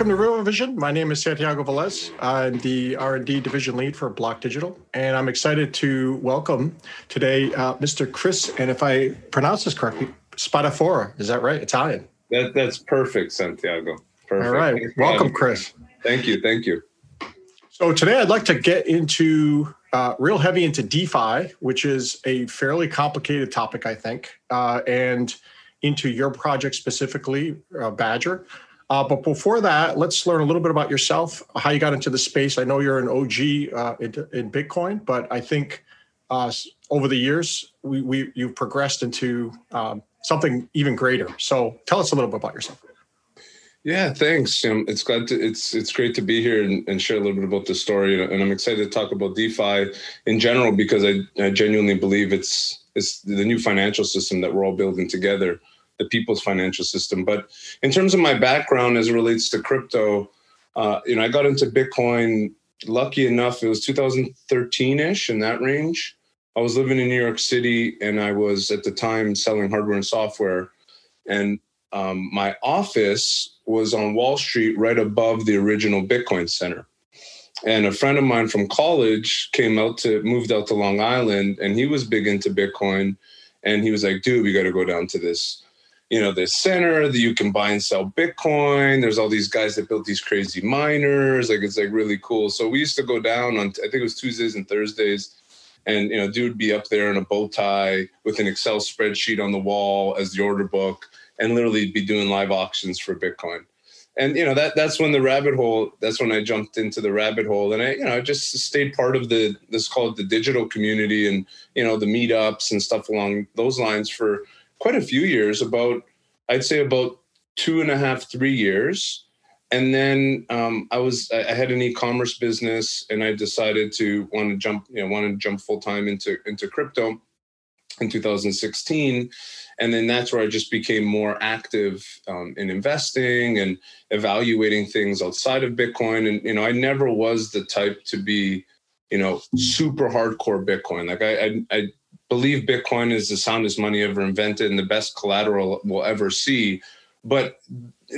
Welcome to Real Vision. My name is Santiago Velez. I'm the R&D division lead for Block Digital, and I'm excited to welcome today uh, Mr. Chris, and if I pronounce this correctly, Spadafora. Is that right? Italian. That, that's perfect, Santiago. Perfect. All right. Welcome, Chris. Thank you. Thank you. So today I'd like to get into uh, real heavy into DeFi, which is a fairly complicated topic, I think, uh, and into your project specifically, uh, Badger. Uh, but before that, let's learn a little bit about yourself, how you got into the space. I know you're an OG uh, in, in, Bitcoin, but I think uh, over the years we, we you've progressed into um, something even greater. So tell us a little bit about yourself. Yeah, thanks. Um, it's glad to it's it's great to be here and, and, share a little bit about the story, and I'm excited to talk about DeFi in general because I, I genuinely believe it's it's the new financial system that we're all building together the people's financial system. But in terms of my background as it relates to crypto, uh, you know, I got into Bitcoin. Lucky enough, it was 2013-ish in that range. I was living in New York City, and I was at the time selling hardware and software. And um, my office was on Wall Street, right above the original Bitcoin Center. And a friend of mine from college came out to moved out to Long Island, and he was big into Bitcoin. And he was like, "Dude, we got to go down to this you know this center that you can buy and sell bitcoin. There's all these guys that built these crazy miners. Like it's like really cool. So we used to go down on i think it was tuesdays and thursdays and you know dude would be up there in a bow tie with an excel spreadsheet on the wall as the order book and literally be doing live auctions for bitcoin. And you know that that's when the rabbit hole that's when i jumped into the rabbit hole. And i you know I just stayed part of the this called the digital community and you know the meetups and stuff along those lines for quite a few years, about I'd say about two and a half, three years. And then um, I was I had an e-commerce business, and I decided to want to jump, you know, want to jump full time into into crypto in 2016 and then that's where i just became more active um, in investing and evaluating things outside of bitcoin. And you know i never was the type to be you know super hardcore bitcoin. Like i i, I believe Bitcoin is the soundest money ever invented and the best collateral we'll ever see. But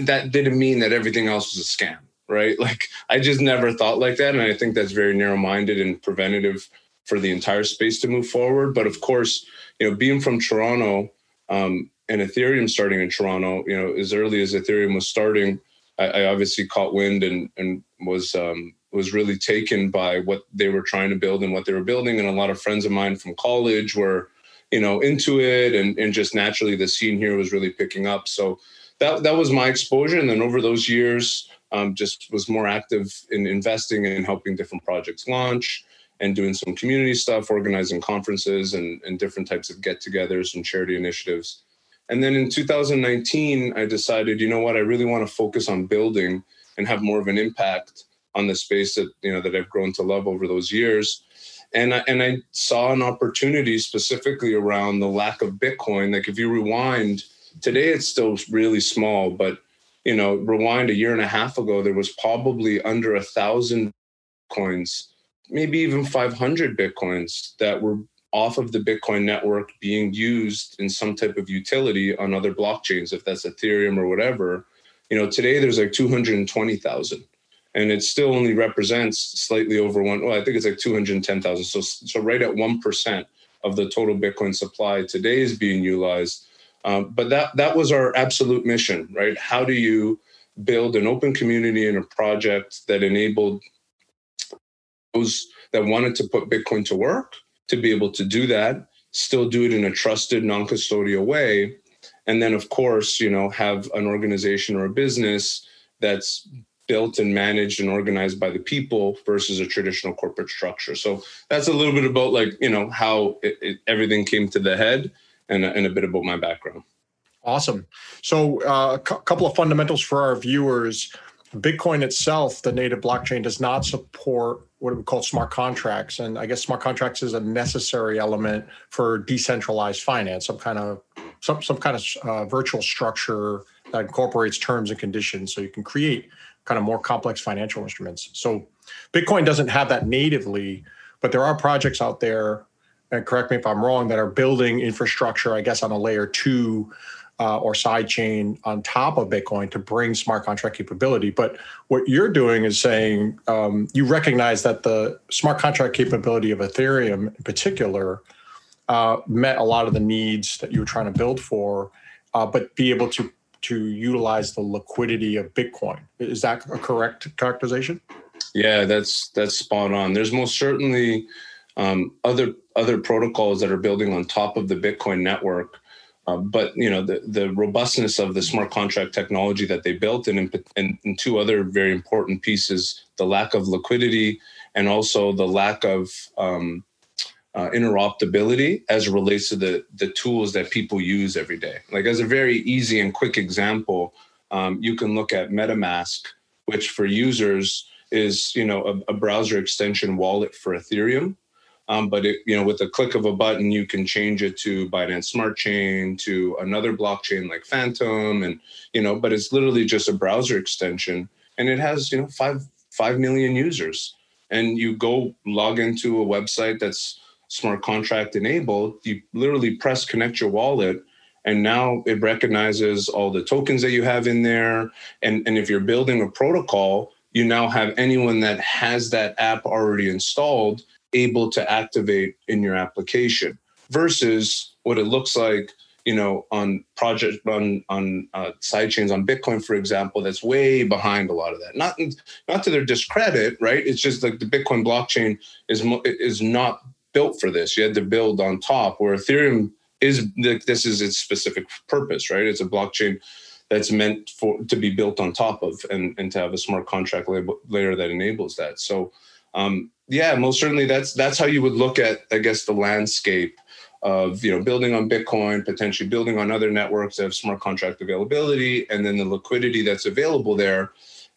that didn't mean that everything else was a scam, right? Like I just never thought like that. And I think that's very narrow minded and preventative for the entire space to move forward. But of course, you know, being from Toronto um, and Ethereum starting in Toronto, you know, as early as Ethereum was starting, I, I obviously caught wind and, and was um, was really taken by what they were trying to build and what they were building. And a lot of friends of mine from college were, you know, into it and, and just naturally the scene here was really picking up. So that that was my exposure. And then over those years, um, just was more active in investing and helping different projects launch and doing some community stuff, organizing conferences and, and different types of get-togethers and charity initiatives. And then in 2019, I decided, you know what, I really want to focus on building and have more of an impact on the space that you know that I've grown to love over those years. And I, and I saw an opportunity specifically around the lack of Bitcoin. Like if you rewind, today it's still really small, but you know, rewind a year and a half ago, there was probably under a thousand coins, maybe even 500 Bitcoins that were off of the Bitcoin network being used in some type of utility on other blockchains, if that's Ethereum or whatever. You know, today there's like 220,000 and it still only represents slightly over one. Well, I think it's like two hundred ten thousand. So so right at one percent of the total Bitcoin supply today is being utilized. Um, but that that was our absolute mission, right? How do you build an open community and a project that enabled those that wanted to put Bitcoin to work to be able to do that, still do it in a trusted, non-custodial way, and then of course, you know, have an organization or a business that's built and managed and organized by the people versus a traditional corporate structure. So that's a little bit about like you know how it, it, everything came to the head, and, and a bit about my background. Awesome. So uh, a couple of fundamentals for our viewers. Bitcoin itself, the native blockchain, does not support what we call smart contracts, and I guess smart contracts is a necessary element for decentralized finance, some kind of some some kind of uh, virtual structure that incorporates terms and conditions, so you can create kind of more complex financial instruments. So Bitcoin doesn't have that natively, but there are projects out there, and correct me if I'm wrong, that are building infrastructure, I guess, on a layer two uh, or sidechain on top of Bitcoin to bring smart contract capability. But what you're doing is saying um, you recognize that the smart contract capability of Ethereum in particular uh, met a lot of the needs that you were trying to build for, uh, but be able to to utilize the liquidity of Bitcoin. Is that a correct characterization? Yeah, that's that's spot on. There's most certainly um, other other protocols that are building on top of the Bitcoin network. Uh, but you know the, the robustness of the smart contract technology that they built, and, and, and two other very important pieces: the lack of liquidity, and also the lack of um, uh, interoperability as it relates to the the tools that people use every day. Like as a very easy and quick example, um, you can look at MetaMask, which for users is you know a, a browser extension wallet for Ethereum. Um, but it, you know, with a click of a button, you can change it to Binance Smart Chain, to another blockchain like Fantom, and you know, but it's literally just a browser extension, and it has you know five five million users. And you go log into a website that's smart contract enabled, you literally press connect your wallet and now it recognizes all the tokens that you have in there. And, and if you're building a protocol you now have anyone that has that app already installed able to activate in your application versus what it looks like you know on project on on uh, side chains on bitcoin for example that's way behind a lot of that. Not not to their discredit right? It's just like the bitcoin blockchain is is not built for this. You had to build on top. Where Ethereum is this is its specific purpose, right? It's a blockchain that's meant for to be built on top of and, and to have a smart contract layer that enables that. So um, yeah, most certainly that's that's how you would look at I guess the landscape of you know building on Bitcoin, potentially building on other networks that have smart contract availability, and then the liquidity that's available there.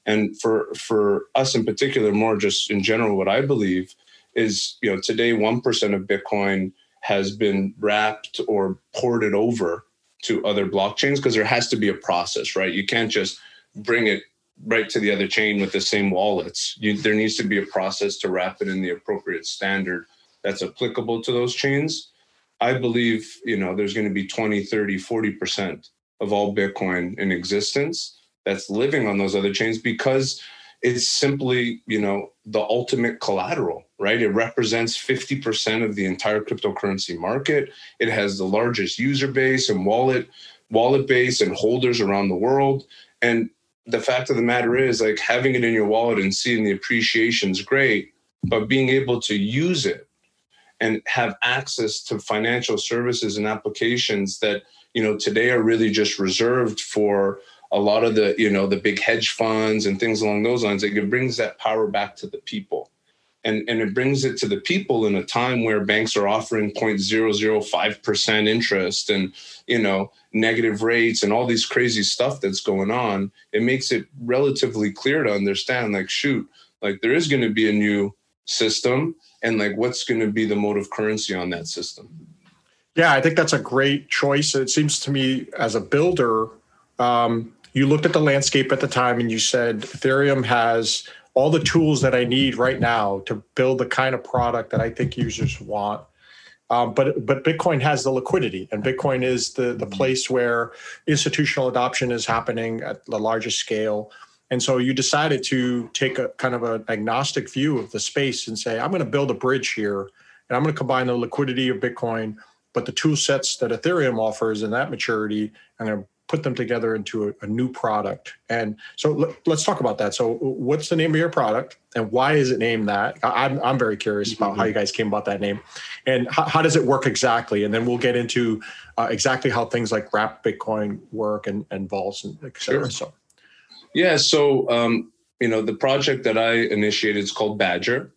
And for for us in particular, more just in general, what I believe is you know today 1% of bitcoin has been wrapped or ported over to other blockchains because there has to be a process right? You can't just bring it right to the other chain with the same wallets. You, there needs to be a process to wrap it in the appropriate standard that's applicable to those chains. I believe you know there's going to be 20 30 40% of all bitcoin in existence that's living on those other chains because it's simply you know the ultimate collateral right? It represents 50% of the entire cryptocurrency market. It has the largest user base and wallet wallet base and holders around the world. And the fact of the matter is like having it in your wallet and seeing the appreciation is great, but being able to use it and have access to financial services and applications that, you know, today are really just reserved for a lot of the, you know, the big hedge funds and things along those lines. Like it brings that power back to the people. And, and it brings it to the people in a time where banks are offering 0.005% interest and you know negative rates and all these crazy stuff that's going on. It makes it relatively clear to understand like shoot like there is going to be a new system and like what's going to be the mode of currency on that system? Yeah i think that's a great choice. It seems to me as a builder um, you looked at the landscape at the time and you said ethereum has all the tools that I need right now to build the kind of product that I think users want. Um, but but Bitcoin has the liquidity, and Bitcoin is the the mm-hmm. place where institutional adoption is happening at the largest scale. And so you decided to take a kind of an agnostic view of the space and say, I'm going to build a bridge here, and I'm going to combine the liquidity of Bitcoin, but the tool sets that Ethereum offers and that maturity, I'm going to put them together into a, a new product. And so l- let's talk about that. So, what's the name of your product, and why is it named that? I, am I'm very curious about mm-hmm. how you guys came about that name, and how, how does it work exactly? And then we'll get into uh, exactly how things like Wrap Bitcoin work and, and vaults and et cetera. Sure. So, yeah. So, um, you know, the project that I initiated is called Badger.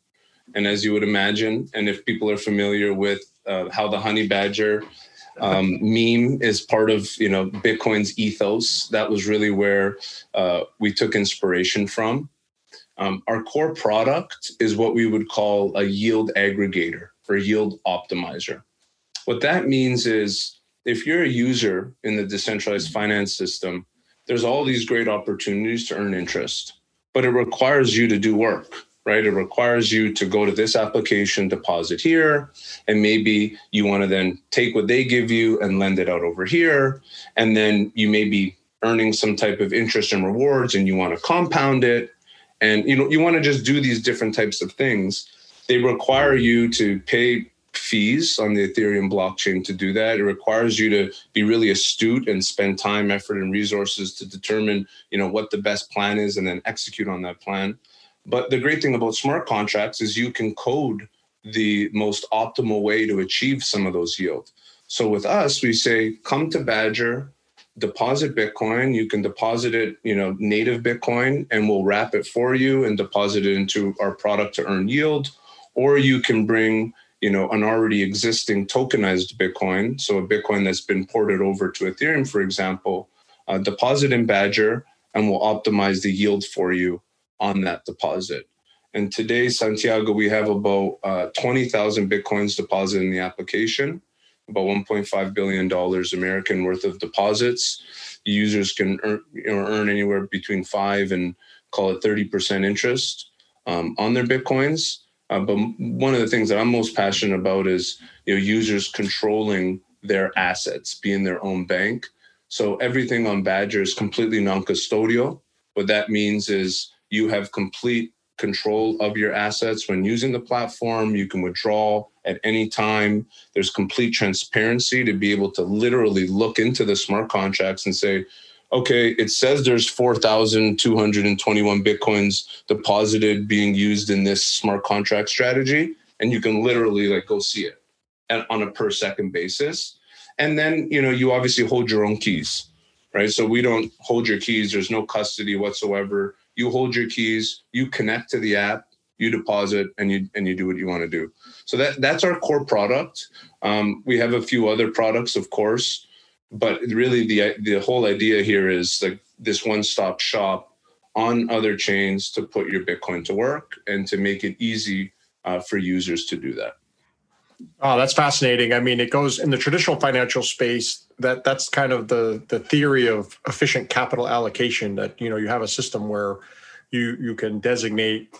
And as you would imagine, and if people are familiar with uh, how the honey badger um, meme is part of you know Bitcoin's ethos. That was really where uh, we took inspiration from. Um, our core product is what we would call a yield aggregator or yield optimizer. What that means is if you're a user in the decentralized finance system, there's all these great opportunities to earn interest, but it requires you to do work right? It requires you to go to this application, deposit here, and maybe you want to then take what they give you and lend it out over here. And then you may be earning some type of interest and rewards and you want to compound it. And you know, you want to just do these different types of things. They require you to pay fees on the Ethereum blockchain to do that. It requires you to be really astute and spend time, effort, and resources to determine, you know, what the best plan is and then execute on that plan. But the great thing about smart contracts is you can code the most optimal way to achieve some of those yield. So with us, we say, come to Badger, deposit Bitcoin. You can deposit it, you know, native Bitcoin, and we'll wrap it for you and deposit it into our product to earn yield. Or you can bring, you know, an already existing tokenized Bitcoin, so a Bitcoin that's been ported over to Ethereum, for example, uh, deposit in Badger, and we'll optimize the yield for you on that deposit. And today, Santiago, we have about uh, 20,000 Bitcoins deposited in the application, about 1.5 billion dollars American worth of deposits. Users can earn, you know, earn anywhere between five and call it 30% interest um, on their Bitcoins. Uh, but one of the things that I'm most passionate about is you know users controlling their assets, being their own bank. So everything on Badger is completely non-custodial. What that means is you have complete control of your assets when using the platform. You can withdraw at any time. There's complete transparency to be able to literally look into the smart contracts and say, okay, it says there's 4,221 Bitcoins deposited being used in this smart contract strategy. And you can literally like go see it on a per second basis. And then, you know, you obviously hold your own keys, right? So we don't hold your keys. There's no custody whatsoever you hold your keys, you connect to the app, you deposit, and you and you do what you want to do. So that that's our core product. Um, we have a few other products, of course, but really the the whole idea here is like this one stop shop on other chains to put your Bitcoin to work and to make it easy uh, for users to do that. Oh, that's fascinating. I mean, it goes in the traditional financial space. That that's kind of the the theory of efficient capital allocation. That you know you have a system where you you can designate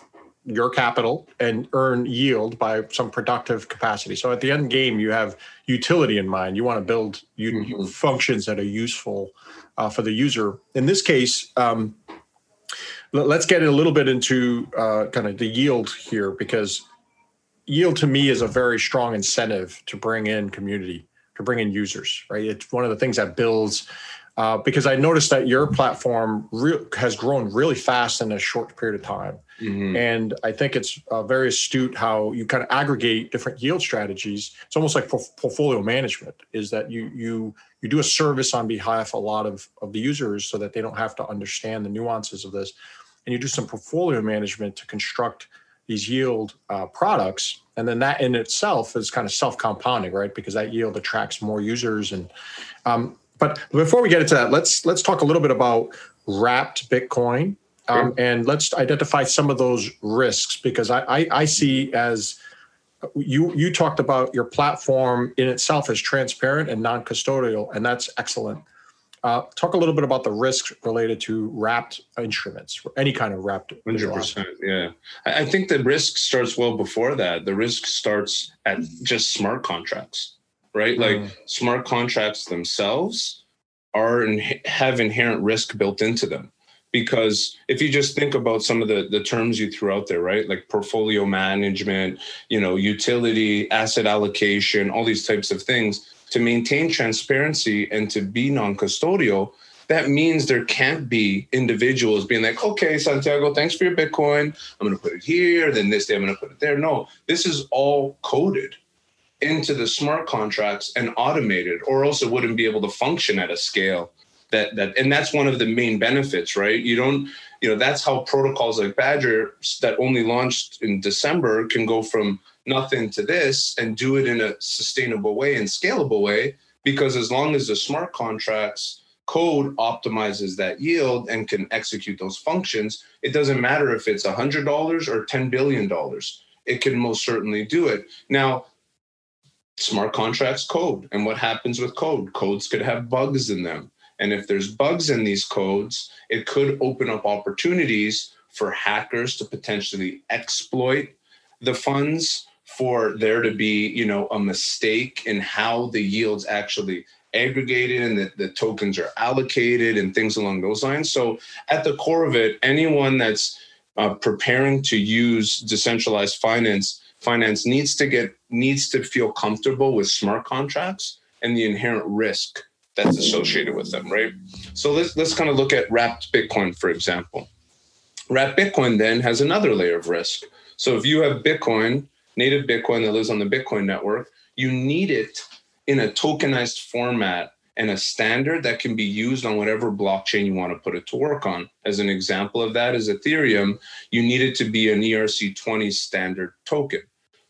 your capital and earn yield by some productive capacity. So at the end game, you have utility in mind. You want to build mm-hmm. functions that are useful uh, for the user. In this case, um, let's get a little bit into uh, kind of the yield here because yield to me is a very strong incentive to bring in community, to bring in users, right? It's one of the things that builds. Uh, because I noticed that your platform re- has grown really fast in a short period of time, mm-hmm. and I think it's uh, very astute how you kind of aggregate different yield strategies. It's almost like portfolio management. Is that you you you do a service on behalf of a lot of of the users so that they don't have to understand the nuances of this, and you do some portfolio management to construct these yield uh, products and then that in itself is kind of self-compounding right? Because that yield attracts more users and um, but before we get into that let's let's talk a little bit about wrapped bitcoin um, and let's identify some of those risks because I, I, I see as you you talked about your platform in itself as transparent and non-custodial and that's excellent uh, talk a little bit about the risks related to wrapped instruments, any kind of wrapped. Hundred percent, yeah. I think the risk starts well before that. The risk starts at just smart contracts, right? Mm. Like smart contracts themselves are and have inherent risk built into them. Because if you just think about some of the, the terms you threw out there, right? Like portfolio management, you know, utility, asset allocation, all these types of things to maintain transparency and to be non-custodial that means there can't be individuals being like, okay, Santiago, thanks for your Bitcoin. I'm going to put it here. Then this day I'm going to put it there. No, this is all coded into the smart contracts and automated, or else it wouldn't be able to function at a scale that that. And that's one of the main benefits, right? You don't, you know, that's how protocols like Badger that only launched in December can go from nothing to this and do it in a sustainable way and scalable way because as long as the smart contracts code optimizes that yield and can execute those functions it doesn't matter if it's $100 or $10 billion it can most certainly do it. Now smart contracts code and what happens with code? Codes could have bugs in them. And if there's bugs in these codes it could open up opportunities for hackers to potentially exploit the funds for there to be you know a mistake in how the yields actually aggregated and that the tokens are allocated and things along those lines. So at the core of it anyone that's uh, preparing to use decentralized finance finance needs to get needs to feel comfortable with smart contracts and the inherent risk that's associated with them right? So let's let's kind of look at wrapped bitcoin for example. Wrapped bitcoin then has another layer of risk. So if you have bitcoin native bitcoin that lives on the bitcoin network you need it in a tokenized format and a standard that can be used on whatever blockchain you want to put it to work on. As an example of that is Ethereum, you need it to be an ERC20 standard token.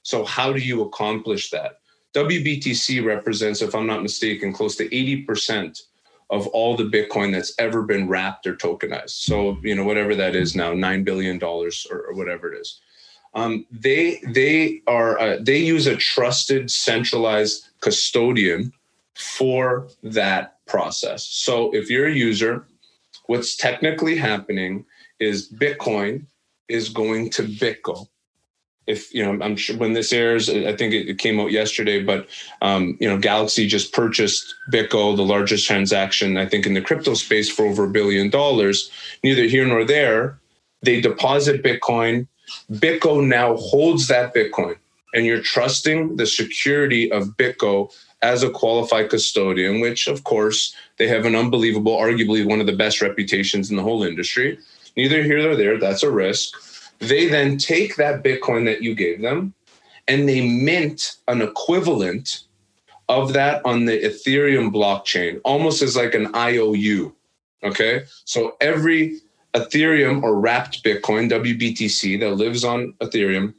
So, how do you accomplish that? WBTC represents, if I'm not mistaken, close to 80% of all the Bitcoin that's ever been wrapped or tokenized. So, you know, whatever that is now, $9 billion or, or whatever it is. Um, they they are uh, they use a trusted centralized custodian for that process. So if you're a user, what's technically happening is Bitcoin is going to BitGo. If you know, I'm sure when this airs, I think it, came out yesterday, but um, you know, Galaxy just purchased BitGo, the largest transaction I think in the crypto space for over a billion dollars. Neither here nor there. They deposit Bitcoin. BitGo now holds that Bitcoin and you're trusting the security of BitGo as a qualified custodian, which of course they have an unbelievable, arguably one of the best reputations in the whole industry. Neither here nor there, that's a risk. They then take that Bitcoin that you gave them and they mint an equivalent of that on the Ethereum blockchain, almost as like an IOU. Okay. So every Ethereum or wrapped Bitcoin, WBTC, that lives on Ethereum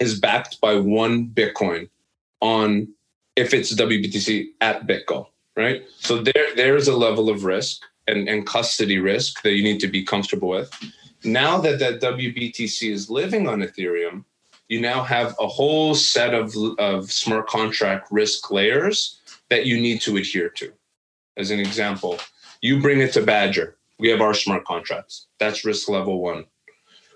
is backed by one Bitcoin on if it's WBTC at BitGo, right? So there there's a level of risk and, and custody risk that you need to be comfortable with. Now that that WBTC is living on Ethereum, you now have a whole set of, of smart contract risk layers that you need to adhere to. As an example, you bring it to Badger. We have our smart contracts. That's risk level one.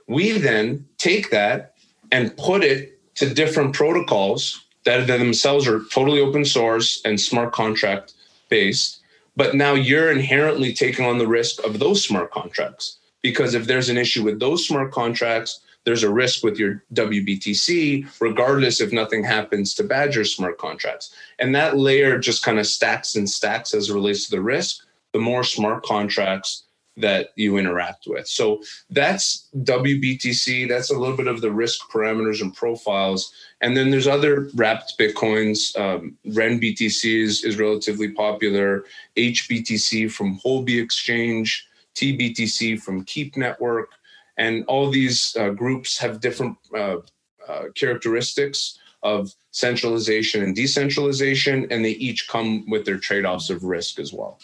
We then take that and put it to different protocols that themselves are totally open source and smart contract based. But now you're inherently taking on the risk of those smart contracts because if there's an issue with those smart contracts, there's a risk with your WBTC, regardless if nothing happens to Badger smart contracts. And that layer just kind of stacks and stacks as it relates to the risk. The more smart contracts that you interact with. So that's WBTC. That's a little bit of the risk parameters and profiles. And then there's other wrapped Bitcoins. Um, REN BTC is, is relatively popular. HBTC from Huobi Exchange, TBTC from Keep Network. And all these uh, groups have different uh, uh, characteristics of centralization and decentralization, and they each come with their trade offs of risk as well.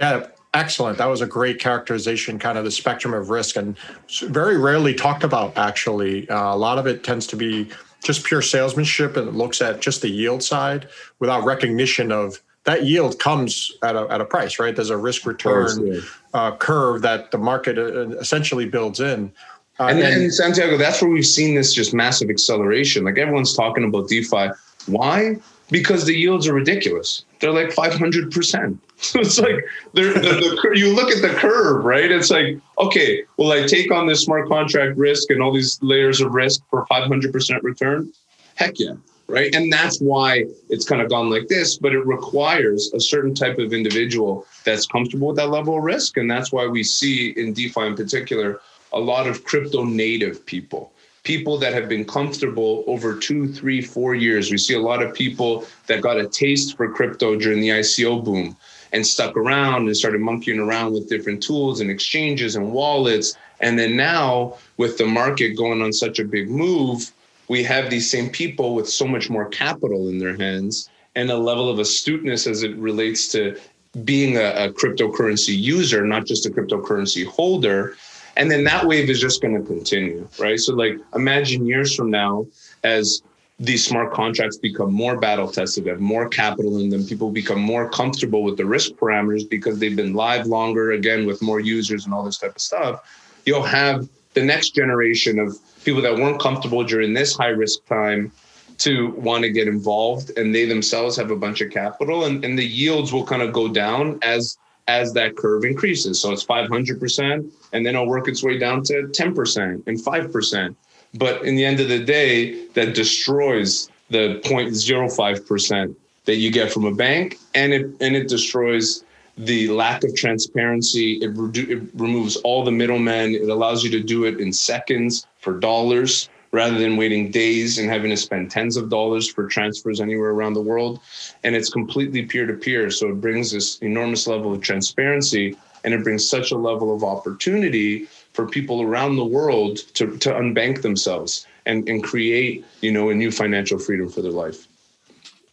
Yeah, Excellent. That was a great characterization, kind of the spectrum of risk, and very rarely talked about. Actually, uh, a lot of it tends to be just pure salesmanship and it looks at just the yield side without recognition of that yield comes at a, at a price, right? There's a risk return uh, curve that the market uh, essentially builds in. Uh, and, and, and Santiago, that's where we've seen this just massive acceleration. Like everyone's talking about DeFi. Why? Because the yields are ridiculous. They're like 500%. It's like the, the, you look at the curve, right? It's like, okay, will I take on this smart contract risk and all these layers of risk for 500% return? Heck yeah, right? And that's why it's kind of gone like this, but it requires a certain type of individual that's comfortable with that level of risk. And that's why we see in DeFi in particular a lot of crypto native people people that have been comfortable over two, three, four years. We see a lot of people that got a taste for crypto during the ICO boom and stuck around and started monkeying around with different tools and exchanges and wallets. And then now, with the market going on such a big move, we have these same people with so much more capital in their hands and a level of astuteness as it relates to being a, a cryptocurrency user, not just a cryptocurrency holder. And then that wave is just going to continue, right? So, like, imagine years from now as these smart contracts become more battle tested, They have more capital in them. People become more comfortable with the risk parameters because they've been live longer, again, with more users and all this type of stuff. You'll have the next generation of people that weren't comfortable during this high risk time to want to get involved and they themselves have a bunch of capital and, and the yields will kind of go down as as that curve increases so it's 500% and then it'll work its way down to 10% and 5% but in the end of the day that destroys the 0.05% that you get from a bank and it and it destroys the lack of transparency it, re- it removes all the middlemen it allows you to do it in seconds for dollars rather than waiting days and having to spend tens of dollars for transfers anywhere around the world. And it's completely peer to peer. So it brings this enormous level of transparency and it brings such a level of opportunity for people around the world to, to unbank themselves and, and create, you know, a new financial freedom for their life.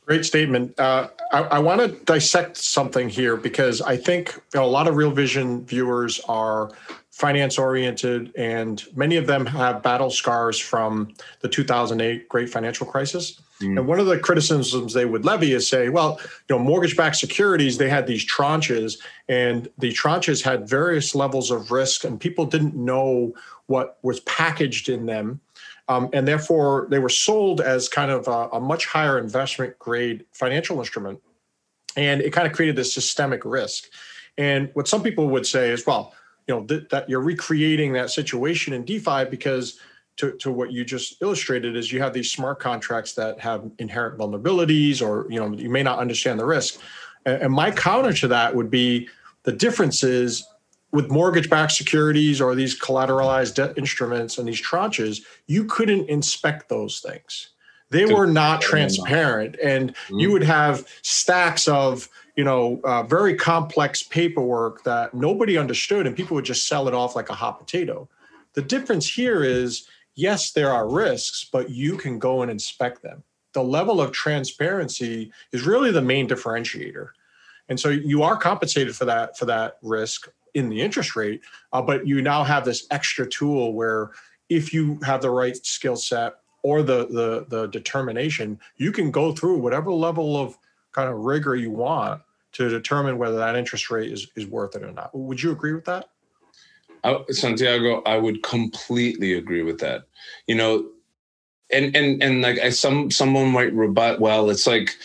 Great statement. Uh, I, I want to dissect something here because I think you know, a lot of Real Vision viewers are finance oriented, and many of them have battle scars from the 2008 great financial crisis. Mm. And one of the criticisms they would levy is say, well, you know, mortgage-backed securities, they had these tranches, and the tranches had various levels of risk, and people didn't know what was packaged in them. Um, and therefore, they were sold as kind of a, a much higher investment grade financial instrument. And it kind of created this systemic risk. And what some people would say is, well, you know th- that you're recreating that situation in DeFi because to, to what you just illustrated is you have these smart contracts that have inherent vulnerabilities or you know you may not understand the risk. And, and my counter to that would be the difference is with mortgage-backed securities or these collateralized debt instruments and these tranches you couldn't inspect those things. They were not transparent and mm-hmm. you would have stacks of you know, uh, very complex paperwork that nobody understood, and people would just sell it off like a hot potato. The difference here is yes, there are risks, but you can go and inspect them. The level of transparency is really the main differentiator. And so you are compensated for that for that risk in the interest rate, uh, but you now have this extra tool where if you have the right skill set or the, the the determination, you can go through whatever level of kind of rigor you want to determine whether that interest rate is, is worth it or not. Would you agree with that? I, Santiago, I would completely agree with that. You know, and and and like I, some someone might rebut, well, it's like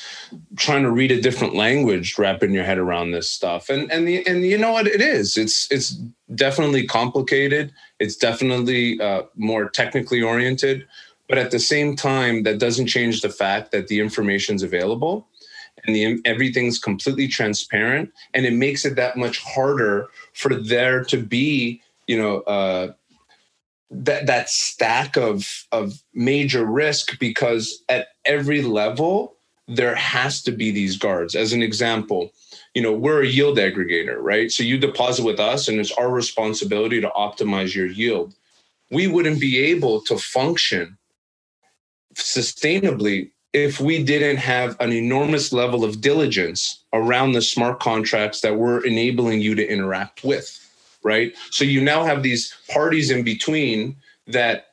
trying to read a different language, wrapping your head around this stuff. And and the, and you know what it is? It's it's definitely complicated. It's definitely uh, more technically oriented, but at the same time, that doesn't change the fact that the information's available and the, everything's completely transparent and it makes it that much harder for there to be you know uh, that that stack of of major risk because at every level there has to be these guards. As an example you know we're a yield aggregator right? So you deposit with us and it's our responsibility to optimize your yield. We wouldn't be able to function sustainably if we didn't have an enormous level of diligence around the smart contracts that we're enabling you to interact with, right? So you now have these parties in between that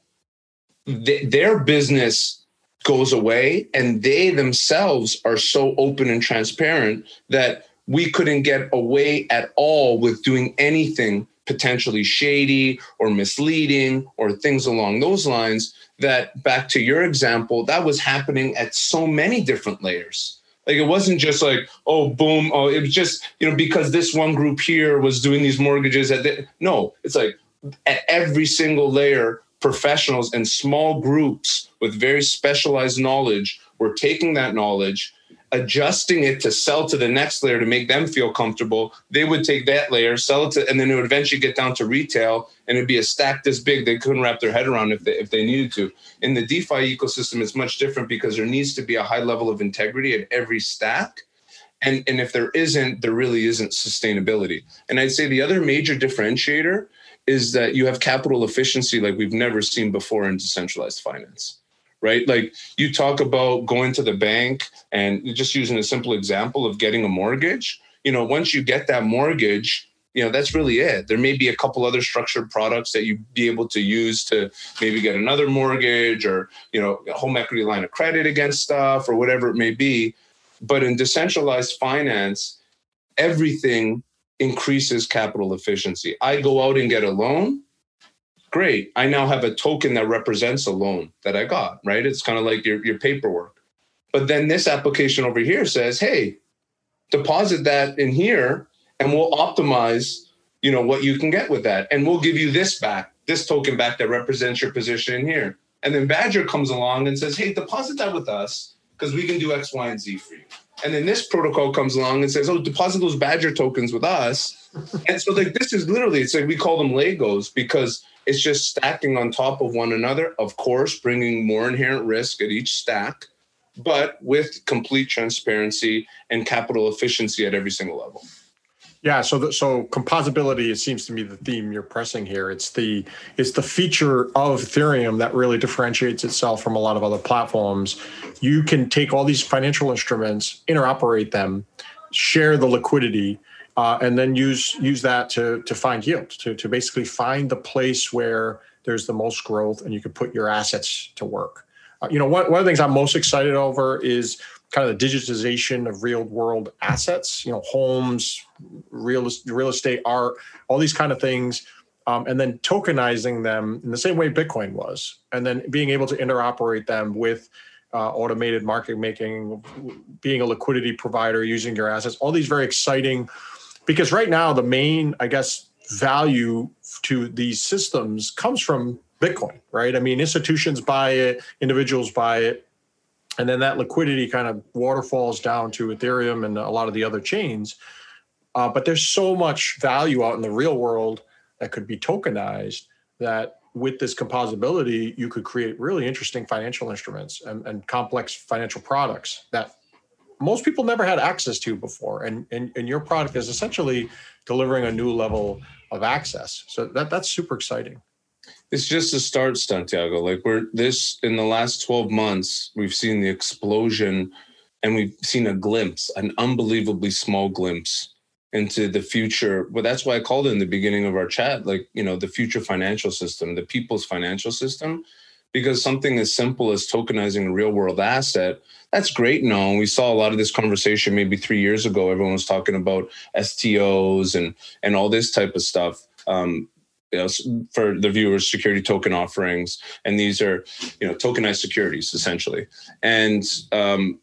th- their business goes away and they themselves are so open and transparent that we couldn't get away at all with doing anything potentially shady or misleading or things along those lines that back to your example that was happening at so many different layers. Like it wasn't just like oh boom oh it was just you know because this one group here was doing these mortgages at the, no it's like at every single layer professionals and small groups with very specialized knowledge were taking that knowledge adjusting it to sell to the next layer to make them feel comfortable, they would take that layer, sell it to, and then it would eventually get down to retail and it'd be a stack this big they couldn't wrap their head around if they, if they needed to. In the DeFi ecosystem, it's much different because there needs to be a high level of integrity at every stack. And, and if there isn't, there really isn't sustainability. And I'd say the other major differentiator is that you have capital efficiency like we've never seen before in decentralized finance right? Like you talk about going to the bank and just using a simple example of getting a mortgage. You know, once you get that mortgage, you know that's really it. There may be a couple other structured products that you'd be able to use to maybe get another mortgage or you know a home equity line of credit against stuff or whatever it may be. But in decentralized finance, everything increases capital efficiency. I go out and get a loan great. I now have a token that represents a loan that I got, right? It's kind of like your, your paperwork. But then this application over here says, hey, deposit that in here and we'll optimize, you know, what you can get with that. And we'll give you this back, this token back that represents your position in here. And then Badger comes along and says, hey, deposit that with us because we can do X, Y, and Z for you. And then this protocol comes along and says, oh, deposit those Badger tokens with us. and so like this is literally, it's like we call them Legos because it's just stacking on top of one another, of course, bringing more inherent risk at each stack, but with complete transparency and capital efficiency at every single level. Yeah, so the, so composability it seems to me the theme you're pressing here. It's the it's the feature of Ethereum that really differentiates itself from a lot of other platforms. You can take all these financial instruments, interoperate them, share the liquidity, uh, and then use use that to to find yield to to basically find the place where there's the most growth and you can put your assets to work. Uh, you know, one, one of the things I'm most excited over is kind of the digitization of real world assets. You know, homes, real real estate, art, all these kind of things. Um, and then tokenizing them in the same way Bitcoin was, and then being able to interoperate them with uh, automated market making, being a liquidity provider, using your assets, all these very exciting because right now the main i guess value to these systems comes from bitcoin right? I mean institutions buy it individuals buy it and then that liquidity kind of waterfalls down to ethereum and a lot of the other chains. Uh, but there's so much value out in the real world that could be tokenized that with this composability you could create really interesting financial instruments and, and complex financial products that most people never had access to before. And, and and your product is essentially delivering a new level of access. So that that's super exciting. It's just a start santiago. Like we're this in the last 12 months we've seen the explosion and we've seen a glimpse an unbelievably small glimpse into the future. Well that's why i called it in the beginning of our chat like you know the future financial system the people's financial system because something as simple as tokenizing a real world asset that's great all. We saw a lot of this conversation maybe three years ago. Everyone was talking about STOs and and all this type of stuff. Um, you know, for the viewers, security token offerings, and these are you know tokenized securities essentially. And um,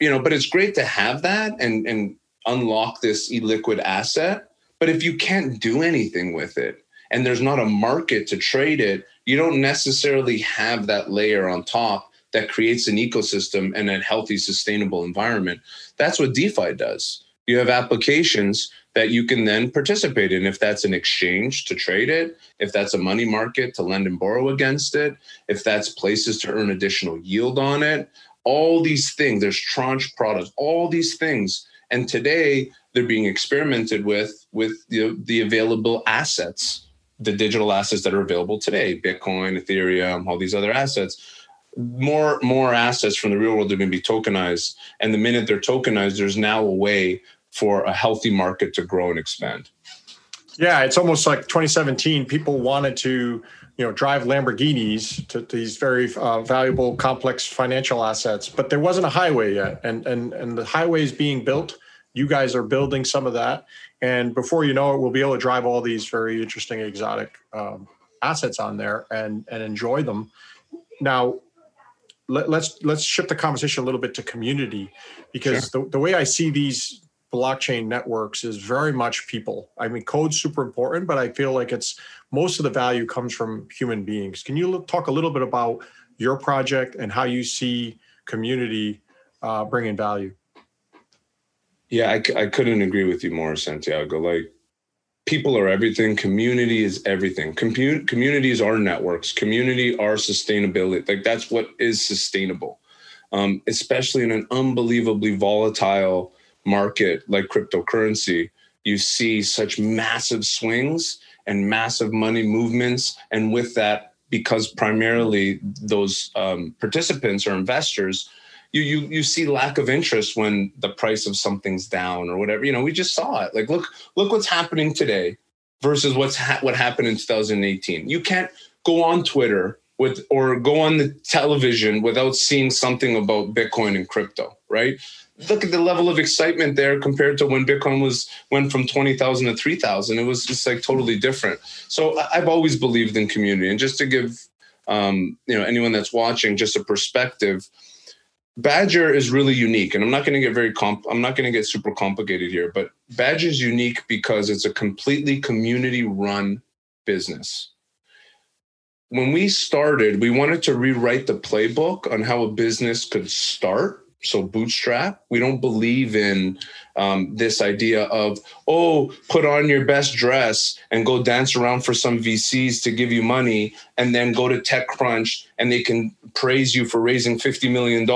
you know, but it's great to have that and and unlock this illiquid asset. But if you can't do anything with it, and there's not a market to trade it, you don't necessarily have that layer on top that creates an ecosystem and a healthy, sustainable environment. That's what DeFi does. You have applications that you can then participate in. If that's an exchange to trade it, if that's a money market to lend and borrow against it, if that's places to earn additional yield on it, all these things, there's tranche products, all these things. And today they're being experimented with with the, the available assets, the digital assets that are available today, Bitcoin, Ethereum, all these other assets more more assets from the real world are going to be tokenized. And the minute they're tokenized there's now a way for a healthy market to grow and expand. Yeah it's almost like 2017 people wanted to you know drive lamborghinis to, these very uh, valuable complex financial assets. But there wasn't a highway yet. And and and the highway is being built. You guys are building some of that and before you know it we'll be able to drive all these very interesting exotic um, assets on there and and enjoy them now let, us let's, let's shift the conversation a little bit to community because sure. the, the way I see these blockchain networks is very much people. I mean, code's super important, but I feel like it's most of the value comes from human beings. Can you talk a little bit about your project and how you see community uh, bringing value? Yeah, I, I couldn't agree with you more, Santiago. Like people are everything. Community is everything. Commun- communities are networks. Community are sustainability. Like that's what is sustainable. Um, especially in an unbelievably volatile market like cryptocurrency you see such massive swings and massive money movements and with that because primarily those um, participants or investors you you you see lack of interest when the price of something's down or whatever. You know, we just saw it. Like look look what's happening today versus what's ha- what happened in 2018. You can't go on Twitter with or go on the television without seeing something about Bitcoin and crypto, right? Look at the level of excitement there compared to when Bitcoin was went from 20,000 to 3,000. It was just like totally different. So I've always believed in community. And just to give um, you know anyone that's watching just a perspective, Badger is really unique, and I'm not going to get very comp. I'm not going to get super complicated here, but Badger is unique because it's a completely community-run business when we started, we wanted to rewrite the playbook on how a business could start. So, bootstrap. We don't believe in um, this idea of, oh, put on your best dress and go dance around for some VCs to give you money, and then go to TechCrunch and they can praise you for raising $50 million.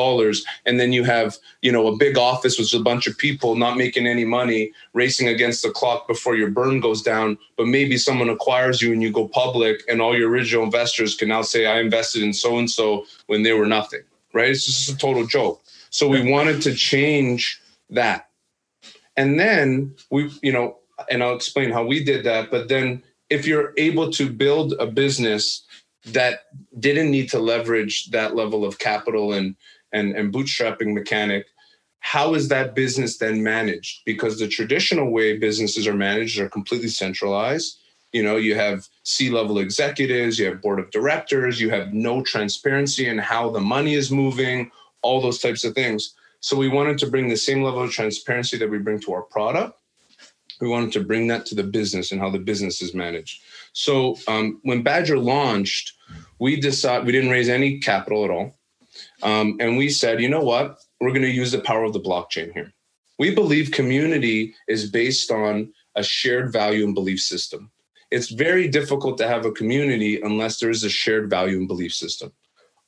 And then you have, you know, a big office with a bunch of people not making any money, racing against the clock before your burn goes down. But maybe someone acquires you and you go public, and all your original investors can now say, I invested in so and so when they were nothing, right? It's just a total joke. So we wanted to change that and then we, you know, and I'll explain how we did that. But then if you're able to build a business that didn't need to leverage that level of capital and and, and bootstrapping mechanic, how is that business then managed? Because the traditional way businesses are managed are completely centralized. You know, you have C-level executives, you have board of directors, you have no transparency in how the money is moving, all those types of things. So we wanted to bring the same level of transparency that we bring to our product. We wanted to bring that to the business and how the business is managed. So um, when Badger launched, we decided we didn't raise any capital at all, um, and we said, you know what, we're going to use the power of the blockchain here. We believe community is based on a shared value and belief system. It's very difficult to have a community unless there is a shared value and belief system.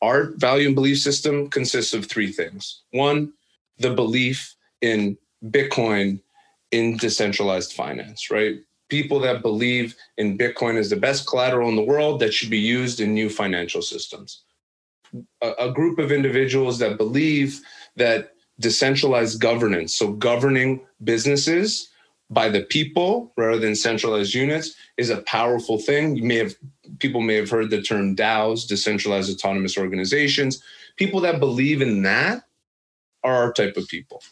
Our value and belief system consists of three things. One, the belief in Bitcoin in decentralized finance, right? People that believe in Bitcoin as the best collateral in the world that should be used in new financial systems. A, a group of individuals that believe that decentralized governance, so governing businesses by the people rather than centralized units, is a powerful thing. You may have people may have heard the term DAOs, decentralized autonomous organizations. People that believe in that are our type of people.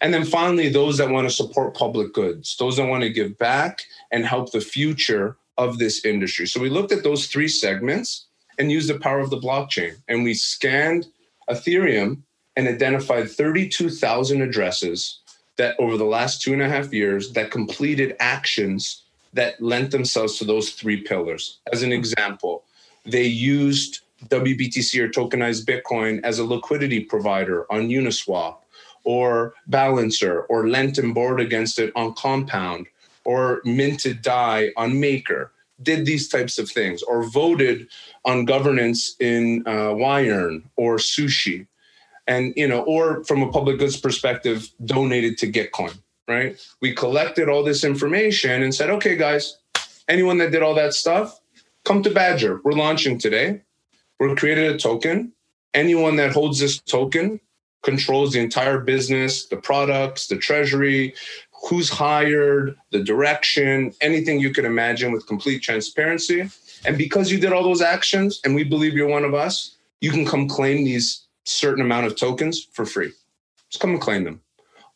And then finally, those that want to support public goods, those that want to give back and help the future of this industry. So we looked at those three segments and used the power of the blockchain. And we scanned Ethereum and identified 32,000 addresses that over the last two and a half years that completed actions that lent themselves to those three pillars. As an example, they used WBTC or tokenized Bitcoin as a liquidity provider on Uniswap or Balancer or lent and borrowed against it on Compound or minted DAI on Maker, did these types of things or voted on governance in uh, or Sushi. And, you know, or from a public goods perspective, donated to Gitcoin, right? We collected all this information and said, okay, guys, anyone that did all that stuff, come to Badger. We're launching today we're created a token. Anyone that holds this token controls the entire business, the products, the treasury, who's hired, the direction, anything you can imagine with complete transparency. And because you did all those actions and we believe you're one of us, you can come claim these certain amount of tokens for free. Just come and claim them.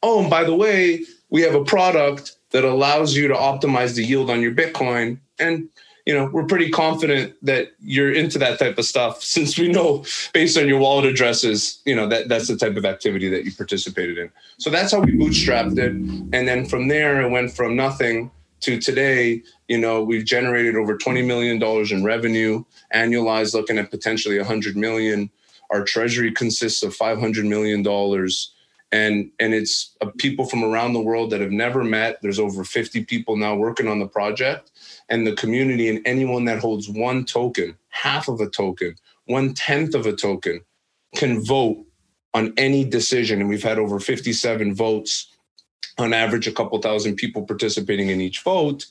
Oh, and by the way, we have a product that allows you to optimize the yield on your Bitcoin. And you know, we're pretty confident that you're into that type of stuff since we know based on your wallet addresses, you know, that that's the type of activity that you participated in. So that's how we bootstrapped it. And then from there, it went from nothing to today, you know, we've generated over $20 million in revenue, annualized looking at potentially 100 million. Our treasury consists of $500 million and and it's uh, people from around the world that have never met there's over 50 people now working on the project and the community and anyone that holds one token, half of a token, one tenth of a token can vote on any decision. And we've had over 57 votes, on average, a couple thousand people participating in each vote.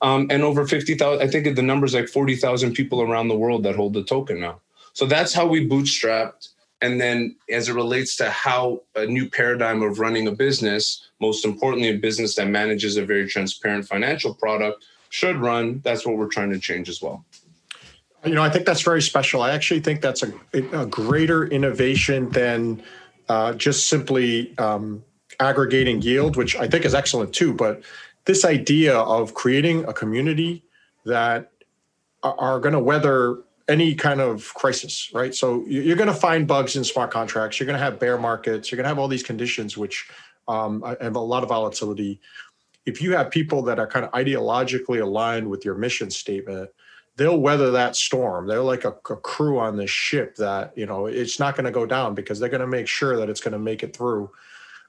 Um, and over 50,000, I think the number's like 40,000 people around the world that hold the token now. So that's how we bootstrapped. And then as it relates to how a new paradigm of running a business, most importantly, a business that manages a very transparent financial product, should run, that's what we're trying to change as well. You know, I think that's very special. I actually think that's a, a greater innovation than uh, just simply um, aggregating yield, which I think is excellent too. But this idea of creating a community that are, are going to weather any kind of crisis, right? So you're going to find bugs in smart contracts. You're going to have bear markets. You're going to have all these conditions which um, have a lot of volatility. If you have people that are kind of ideologically aligned with your mission statement, they'll weather that storm. They're like a, a crew on this ship that you know it's not going to go down because they're going to make sure that it's going to make it through.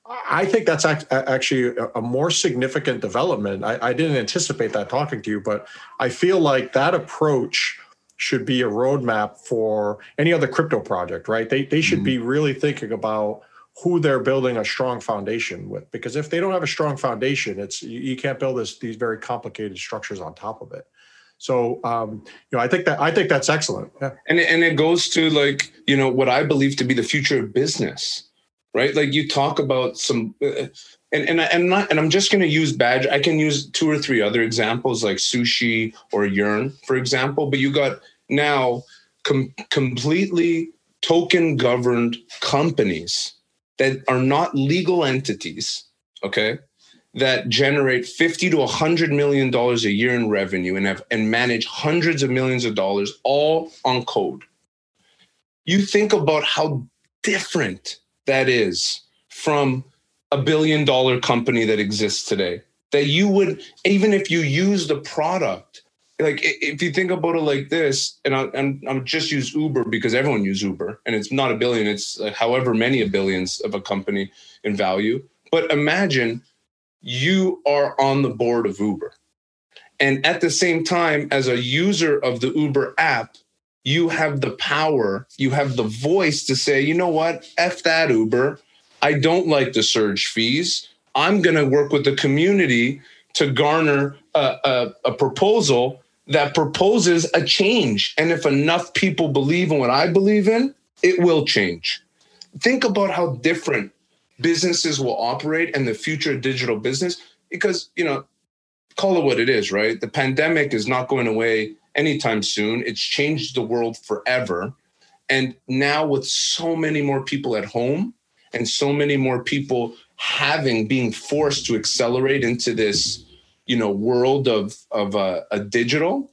I think that's actually a more significant development. I, I didn't anticipate that talking to you, but I feel like that approach should be a roadmap for any other crypto project, right? They, they should mm-hmm. be really thinking about who they're building a strong foundation with because if they don't have a strong foundation it's you, you can't build this these very complicated structures on top of it so um, you know i think that i think that's excellent yeah. and, and it goes to like you know what i believe to be the future of business right like you talk about some uh, and and, I, and, not, and i'm just going to use badge i can use two or three other examples like sushi or yearn for example but you got now com- completely token governed companies that are not legal entities, okay, that generate 50 to 100 million dollars a year in revenue and have and manage hundreds of millions of dollars all on code. You think about how different that is from a billion dollar company that exists today. That you would even if you use the product like if you think about it like this, and I, am I'm just use Uber because everyone uses Uber, and it's not a billion; it's however many a billions of a company in value. But imagine you are on the board of Uber, and at the same time, as a user of the Uber app, you have the power, you have the voice to say, you know what, f that Uber. I don't like the surge fees. I'm going to work with the community to garner a, a, a proposal that proposes a change. And if enough people believe in what I believe in, it will change. Think about how different businesses will operate and the future of digital business because, you know, call it what it is, right? The pandemic is not going away anytime soon. It's changed the world forever. And now, with so many more people at home and so many more people having, being forced to accelerate into this you know world of of uh, a digital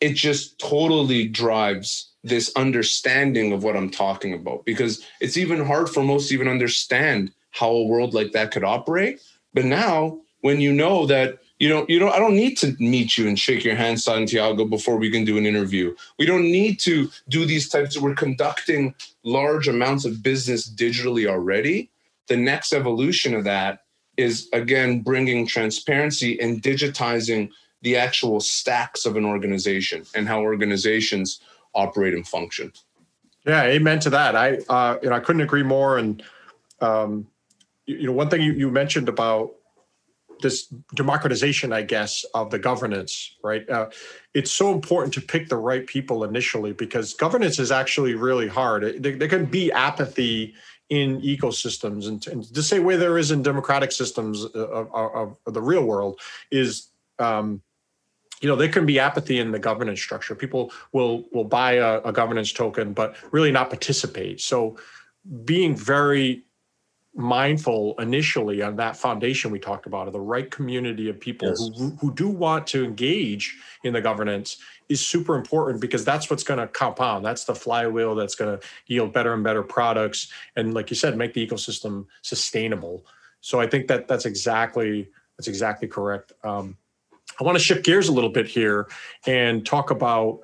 it just totally drives this understanding of what i'm talking about. Because it's even hard for most to even understand how a world like that could operate. But now when you know that you don't you don't i don't need to meet you and shake your hand santiago before we can do an interview we don't need to do these types of we're conducting large amounts of business digitally already the next evolution of that is again bringing transparency and digitizing the actual stacks of an organization and how organizations operate and function. Yeah, amen to that. I uh, you know I couldn't agree more. And um, you, you know one thing you, you mentioned about this democratization, I guess, of the governance, right? Uh, it's so important to pick the right people initially because governance is actually really hard. There, there can be apathy in ecosystems and, and the same way there is in democratic systems of, of, of the real world is um, you know there can be apathy in the governance structure people will will buy a, a governance token but really not participate so being very mindful initially on that foundation we talked about of the right community of people yes. who, who do want to engage in the governance is super important because that's what's going to compound. That's the flywheel that's going to yield better and better products and like you said make the ecosystem sustainable. So i think that that's exactly that's exactly correct. Um, i want to shift gears a little bit here and talk about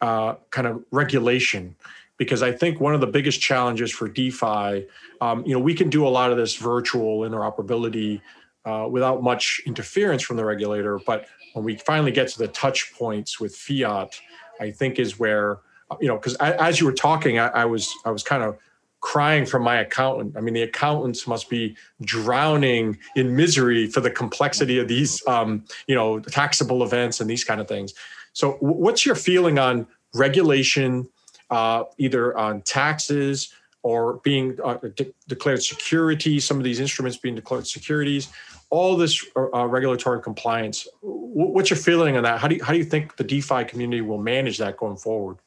uh, kind of regulation because I think one of the biggest challenges for DeFi, um, you know, we can do a lot of this virtual interoperability uh, without much interference from the regulator. But when we finally get to the touch points with fiat, I think is where you know, because as you were talking, I, I was I was kind of crying from my accountant. I mean, the accountants must be drowning in misery for the complexity of these, um, you know, taxable events and these kind of things. So, what's your feeling on regulation uh, either on taxes or being uh, de- declared securities, some of these instruments being declared securities, all this uh, uh regulatory compliance, what's your feeling on that? How do you, how do you think the DeFi community will manage that going forward?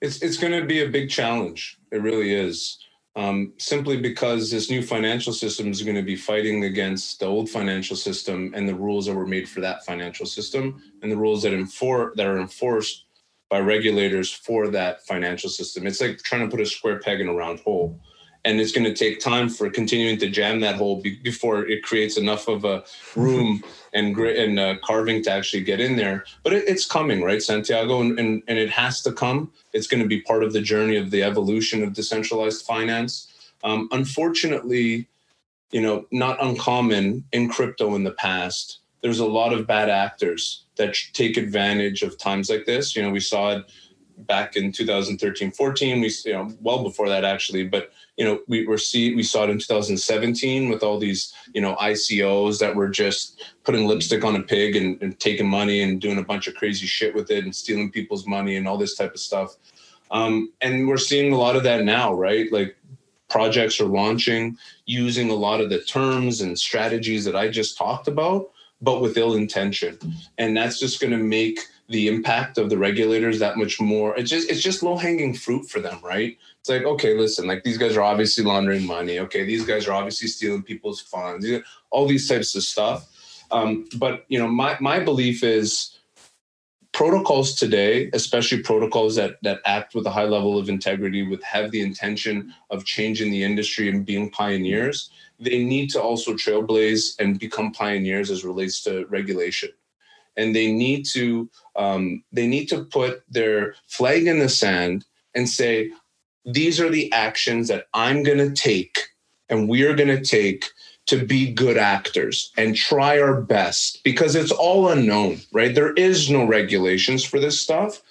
It's it's going to be a big challenge. It really is. Um, simply because this new financial system is going to be fighting against the old financial system and the rules that were made for that financial system and the rules that enfor- that are enforced by regulators for that financial system. It's like trying to put a square peg in a round hole and it's going to take time for continuing to jam that hole be- before it creates enough of a room and grit and uh, carving to actually get in there. But it, it's coming, right, Santiago, and, and and it has to come. It's going to be part of the journey of the evolution of decentralized finance. Um, unfortunately, you know, not uncommon in crypto in the past. There's a lot of bad actors that take advantage of times like this. You know, we saw it back in 2013 14 we you know well before that actually. But you know we were see we saw it in 2017 with all these you know icos that were just putting lipstick on a pig and, and taking money and doing a bunch of crazy shit with it and stealing people's money and all this type of stuff. Um, and we're seeing a lot of that now right? Like projects are launching using a lot of the terms and strategies that i just talked about but with ill intention and that's just going to make the impact of the regulators that much more. It's just it's just low hanging fruit for them, right? It's like okay, listen, like these guys are obviously laundering money. Okay, these guys are obviously stealing people's funds. All these types of stuff. Um, but you know, my my belief is protocols today, especially protocols that that act with a high level of integrity, with have the intention of changing the industry and being pioneers, they need to also trailblaze and become pioneers as relates to regulation. And they need to um, they need to put their flag in the sand and say these are the actions that i'm going to take and we're going to take to be good actors and try our best. Because it's all unknown right? There is no regulations for this stuff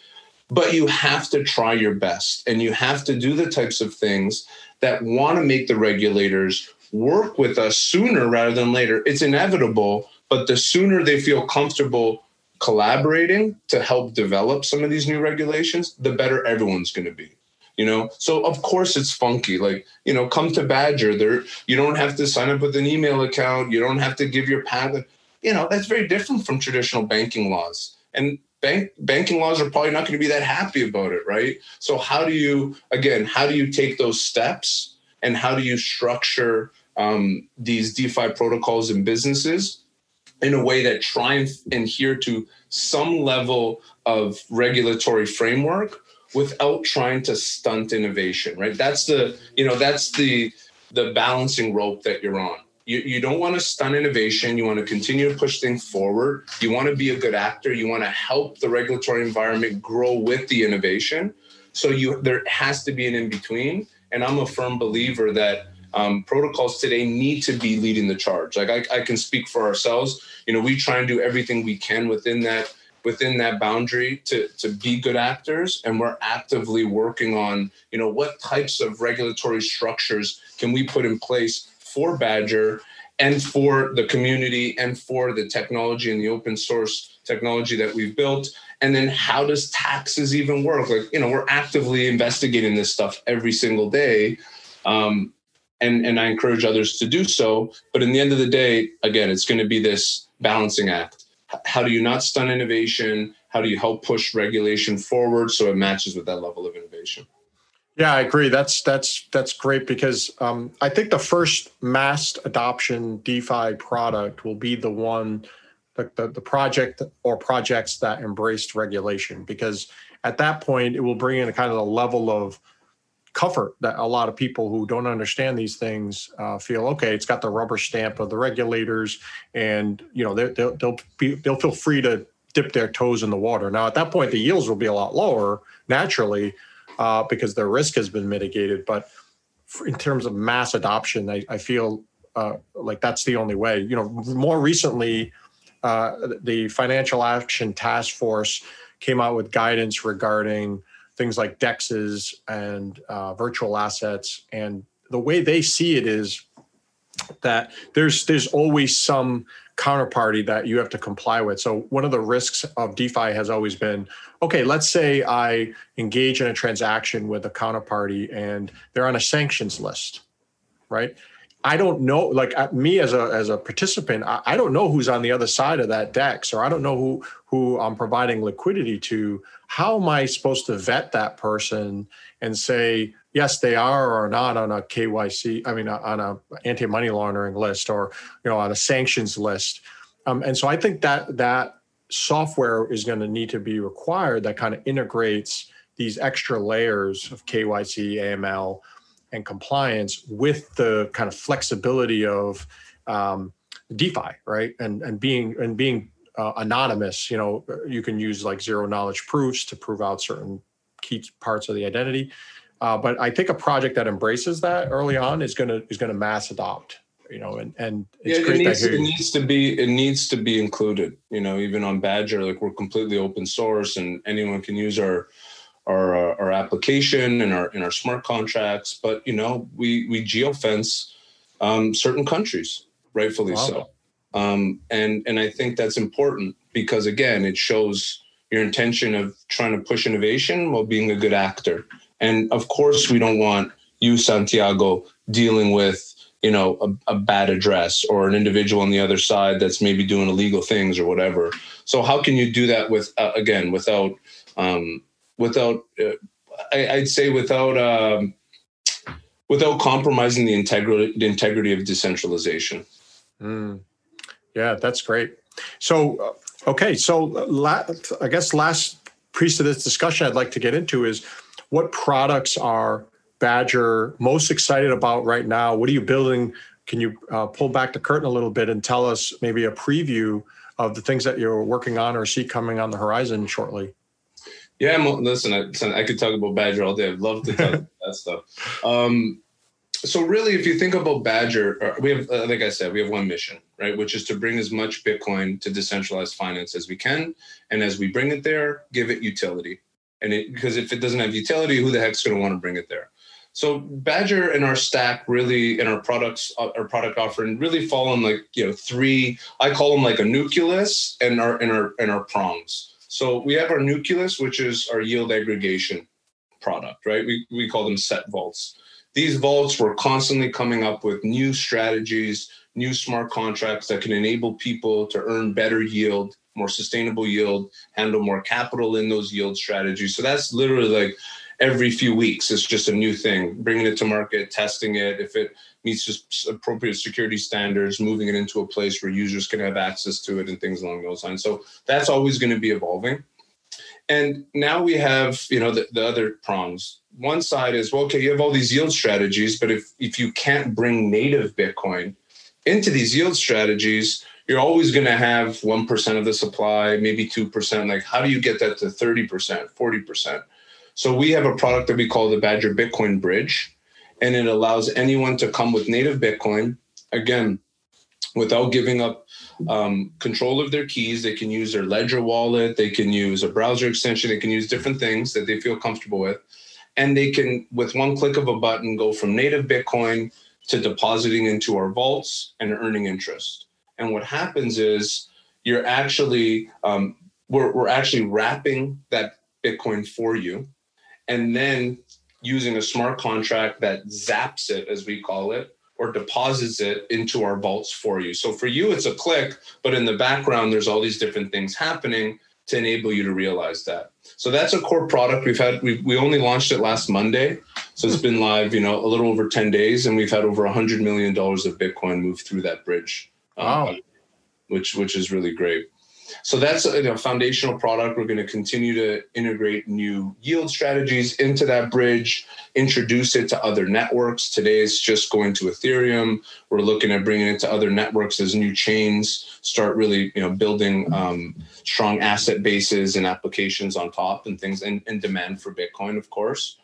but you have to try your best and you have to do the types of things that want to make the regulators work with us sooner rather than later it's inevitable but the sooner they feel comfortable collaborating to help develop some of these new regulations, the better everyone's going to be. You know, so of course it's funky. Like, you know, come to Badger. There, you don't have to sign up with an email account. You don't have to give your patent. You know, that's very different from traditional banking laws. And bank banking laws are probably not going to be that happy about it, right? So how do you, again, how do you take those steps and how do you structure um, these DeFi protocols and businesses in a way that try and adhere to some level of regulatory framework without trying to stunt innovation right? That's the you know that's the the balancing rope that you're on. You, you don't want to stunt innovation. You want to continue to push things forward. You want to be a good actor. You want to help the regulatory environment grow with the innovation. So you there has to be an in between and i'm a firm believer that um, protocols today need to be leading the charge. Like I, I can speak for ourselves. You know, we try and do everything we can within that within that boundary to to be good actors, and we're actively working on you know what types of regulatory structures can we put in place for Badger and for the community and for the technology and the open source technology that we've built and then how does taxes even work like you know we're actively investigating this stuff every single day um, and and I encourage others to do so. But in the end of the day, again, it's going to be this balancing act. How do you not stun innovation? How do you help push regulation forward so it matches with that level of innovation? Yeah, I agree. That's that's that's great because um, I think the first mass adoption DeFi product will be the one, the, the, the project or projects that embraced regulation because at that point it will bring in a kind of a level of comfort that a lot of people who don't understand these things uh, feel okay it's got the rubber stamp of the regulators and you know they'll they'll be they'll feel free to dip their toes in the water. Now at that point the yields will be a lot lower naturally uh, because their risk has been mitigated but in terms of mass adoption i, I feel uh, like that's the only way. You know more recently uh, the financial action task force came out with guidance regarding things like dexes and uh, virtual assets. And the way they see it is that there's there's always some counterparty that you have to comply with. So one of the risks of defi has always been okay let's say i engage in a transaction with a counterparty and they're on a sanctions list right I don't know, like uh, me as a as a participant, I, I, don't know who's on the other side of that DEX, or I don't know who who I'm providing liquidity to. How am I supposed to vet that person and say yes, they are or not on a KYC? I mean, on a anti money laundering list, or you know, on a sanctions list. Um, and so I think that that software is going to need to be required that kind of integrates these extra layers of KYC, AML, and compliance with the kind of flexibility of um, DeFi, right? And and being and being uh, anonymous. You know, you can use like zero knowledge proofs to prove out certain key parts of the identity. Uh, but I think a project that embraces that early on is going to is going to mass adopt. You know, and and it's yeah, great it needs, it needs to be it needs to be included. You know, even on Badger, like we're completely open source, and anyone can use our our uh, our application and our in our smart contracts. But you know, we we geofence um, certain countries, rightfully wow. so. Um, and and I think that's important because again, it shows your intention of trying to push innovation while being a good actor. And of course, we don't want you, Santiago, dealing with you know a, a, bad address or an individual on the other side that's maybe doing illegal things or whatever so how can you do that with uh, again without um, without uh, I, would say without um, without compromising the integrity the integrity of decentralization. Mm. Yeah, that's great. So uh, okay, so la- I guess last piece of this discussion I'd like to get into is what products are Badger most excited about right now? What are you building? Can you uh, pull back the curtain a little bit and tell us maybe a preview of the things that you're working on or see coming on the horizon shortly? Yeah, listen, I, I could talk about Badger all day. I'd love to talk about that stuff. Um, so really, if you think about Badger, uh, we have, uh, like I said, we have one mission, right, which is to bring as much Bitcoin to decentralized finance as we can, and as we bring it there, give it utility. And it, because if it doesn't have utility, who the heck's going to want to bring it there? So Badger and our stack really, and our products, uh, our product offering really fall on like you know three. I call them like a nucleus and our and our and our prongs. So we have our nucleus, which is our yield aggregation product, right? We, we call them Sett vaults. These vaults were constantly coming up with new strategies, new smart contracts that can enable people to earn better yield, more sustainable yield, handle more capital in those yield strategies. So that's literally like every few weeks, it's just a new thing, bringing it to market, testing it. If it meets just appropriate security standards, moving it into a place where users can have access to it and things along those lines. So that's always going to be evolving. And now we have, you know, the, the other prongs. One side is, well, okay, you have all these yield strategies, but if if you can't bring native Bitcoin into these yield strategies, you're always going to have 1% of the supply, maybe 2%. Like, how do you get that to 30%, 40%? So we have a product that we call the Badger Bitcoin Bridge and it allows anyone to come with native Bitcoin. Again, without giving up um, control of their keys. They can use their Ledger wallet, they can use a browser extension, they can use different things that they feel comfortable with. And they can, with one click of a button, go from native Bitcoin to depositing into our vaults and earning interest. And what happens is you're actually, um, we're, we're actually wrapping that Bitcoin for you. And then using a smart contract that zaps it, as we call it, or deposits it into our vaults for you. So for you, it's a click, but in the background, there's all these different things happening to enable you to realize that. So that's a core product. We've had we we only launched it last Monday, so it's been live, you know, a little over ten days, and we've had over a hundred million dollars of Bitcoin move through that bridge. Wow. Um, which which is really great. So that's a you know, foundational product. We're going to continue to integrate new yield strategies into that bridge, introduce it to other networks. Today it's just going to Ethereum. We're looking at bringing it to other networks as new chains start really you know building um, strong asset bases and applications on top and things and, and demand for Bitcoin, of course.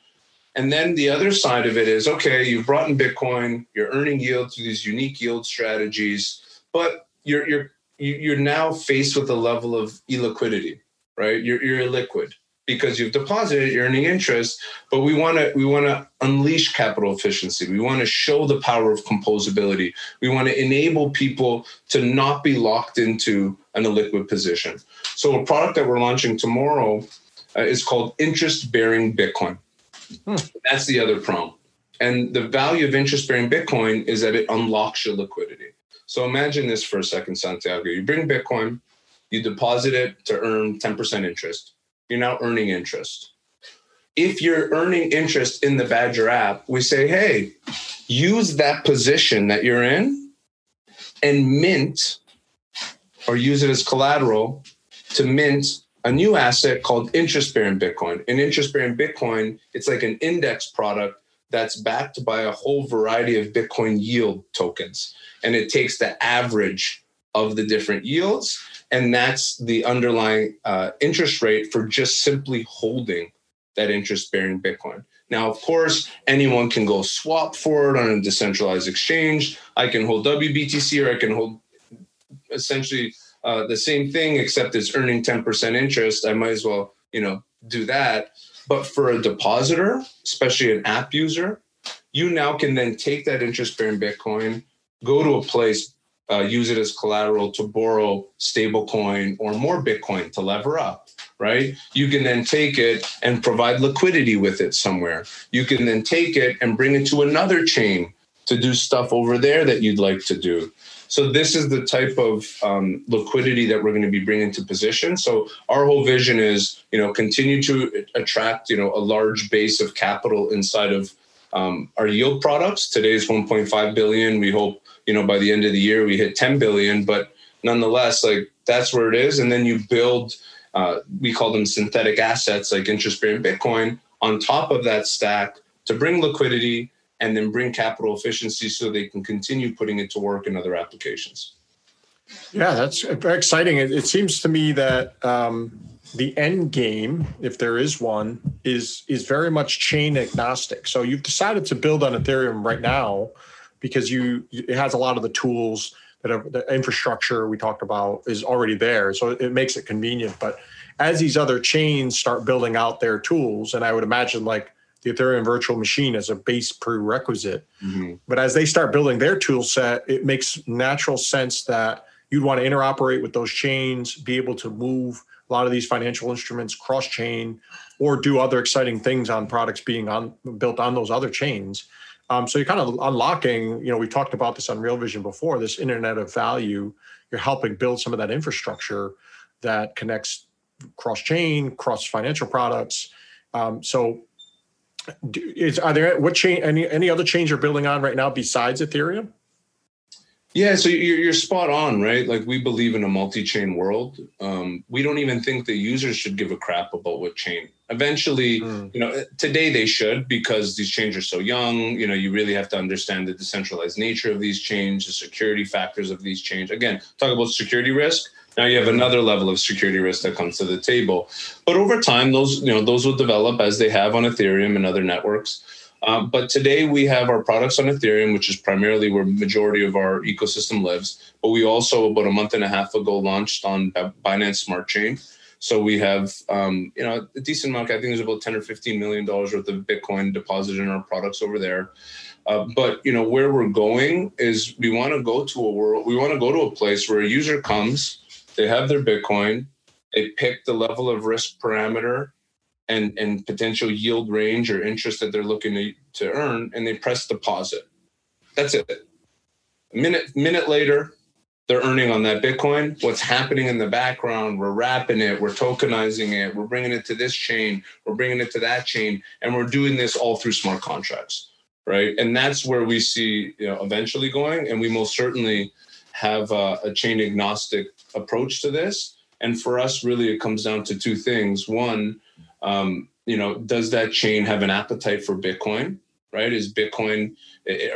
And then the other side of it is okay, you've brought in Bitcoin, you're earning yield through these unique yield strategies, but you're you're you're now faced with a level of illiquidity, right? You're, you're illiquid because you've deposited, you're earning interest, but we want to we want to unleash capital efficiency. We want to show the power of composability. We want to enable people to not be locked into an illiquid position. So a product that we're launching tomorrow uh, is called interest bearing Bitcoin. Hmm. That's the other prong. And the value of interest bearing Bitcoin is that it unlocks your liquidity. So imagine this for a second, Santiago. You bring Bitcoin, you deposit it to earn 10% interest. You're now earning interest. If you're earning interest in the Badger app, we say, hey, use that position that you're in and mint or use it as collateral to mint a new asset called interest bearing Bitcoin. In interest bearing Bitcoin, it's like an index product that's backed by a whole variety of Bitcoin yield tokens. And it takes the average of the different yields. And that's the underlying uh, interest rate for just simply holding that interest bearing Bitcoin. Now, of course, anyone can go swap for it on a decentralized exchange. I can hold WBTC or I can hold essentially uh, the same thing, except it's earning 10% interest. I might as well, you know, do that. But for a depositor, especially an app user, you now can then take that interest bearing Bitcoin, go to a place, uh, use it as collateral to borrow stablecoin or more Bitcoin to lever up, right? You can then take it and provide liquidity with it somewhere. You can then take it and bring it to another chain to do stuff over there that you'd like to do. So this is the type of um, liquidity that we're going to be bringing to position. So our whole vision is, you know, continue to attract, you know, a large base of capital inside of um, our yield products. Today is 1.5 billion. We hope, you know, by the end of the year we hit 10 billion. But nonetheless, like that's where it is. And then you build, uh, we call them synthetic assets like interest-bearing Bitcoin on top of that stack to bring liquidity and then bring capital efficiency so they can continue putting it to work in other applications. Yeah, that's very exciting. It, it seems to me that um, the end game, if there is one, is is very much chain agnostic. So you've decided to build on Ethereum right now because you it has a lot of the tools that are, the infrastructure we talked about is already there. So it makes it convenient. But as these other chains start building out their tools, and I would imagine like the Ethereum virtual machine as a base prerequisite. Mm-hmm. But as they start building their tool set, it makes natural sense that you'd want to interoperate with those chains, be able to move a lot of these financial instruments cross chain or do other exciting things on products being on built on those other chains. Um, so you're kind of unlocking, you know, we talked about this on Real Vision before, this internet of value. You're helping build some of that infrastructure that connects cross chain, cross financial products. Um, so is are there what change any any other change you're building on right now besides Ethereum? Yeah, so you're, you're spot on, right? Like we believe in a multi-chain world. Um, we don't even think the users should give a crap about what chain. Eventually, mm. you know, today they should because these chains are so young. You know, you really have to understand the decentralized nature of these chains, the security factors of these chains. Again, talk about security risk. Now you have another level of security risk that comes to the table. But over time, those you know those will develop as they have on Ethereum and other networks. Um, but today we have our products on Ethereum, which is primarily where majority of our ecosystem lives. But we also about a month and a half ago launched on Binance Smart Chain. So we have um, you know a decent amount. I think there's about ten or fifteen million dollars worth of Bitcoin deposited in our products over there. Uh, but you know where we're going is we want to go to a world. We want to go to a place where a user comes they have their Bitcoin, they pick the level of risk parameter and, and potential yield range or interest that they're looking to, to earn, and they press deposit. That's it. A minute, minute later, they're earning on that Bitcoin. What's happening in the background? We're wrapping it, we're tokenizing it, we're bringing it to this chain, we're bringing it to that chain, and we're doing this all through smart contracts, right? And that's where we see you know eventually going, and we most certainly have a, a chain agnostic approach to this. And for us, really, it comes down to two things. One, um, you know, does that chain have an appetite for Bitcoin? Right? Is Bitcoin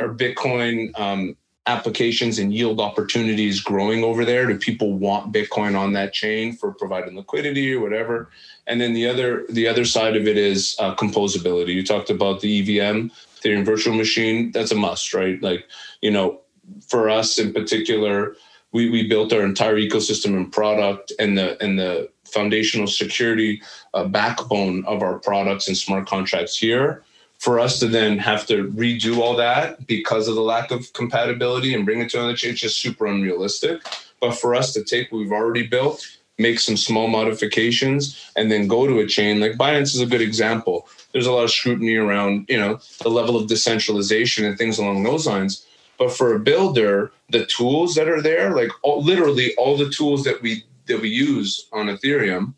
or Bitcoin um, applications and yield opportunities growing over there? Do people want Bitcoin on that chain for providing liquidity or whatever? And then the other the other side of it is uh, composability. You talked about the EVM, Ethereum Virtual Machine. That's a must, right? Like you know, for us in particular, we, we built our entire ecosystem and product and the and the foundational security uh, backbone of our products and smart contracts here. For us to then have to redo all that because of the lack of compatibility and bring it to another chain, it's just super unrealistic. But for us to take what we've already built, make some small modifications, and then go to a chain like Binance is a good example. there's a lot of scrutiny around you know the level of decentralization and things along those lines. But for a builder, the tools that are there, like all, literally all the tools that we that we use on Ethereum,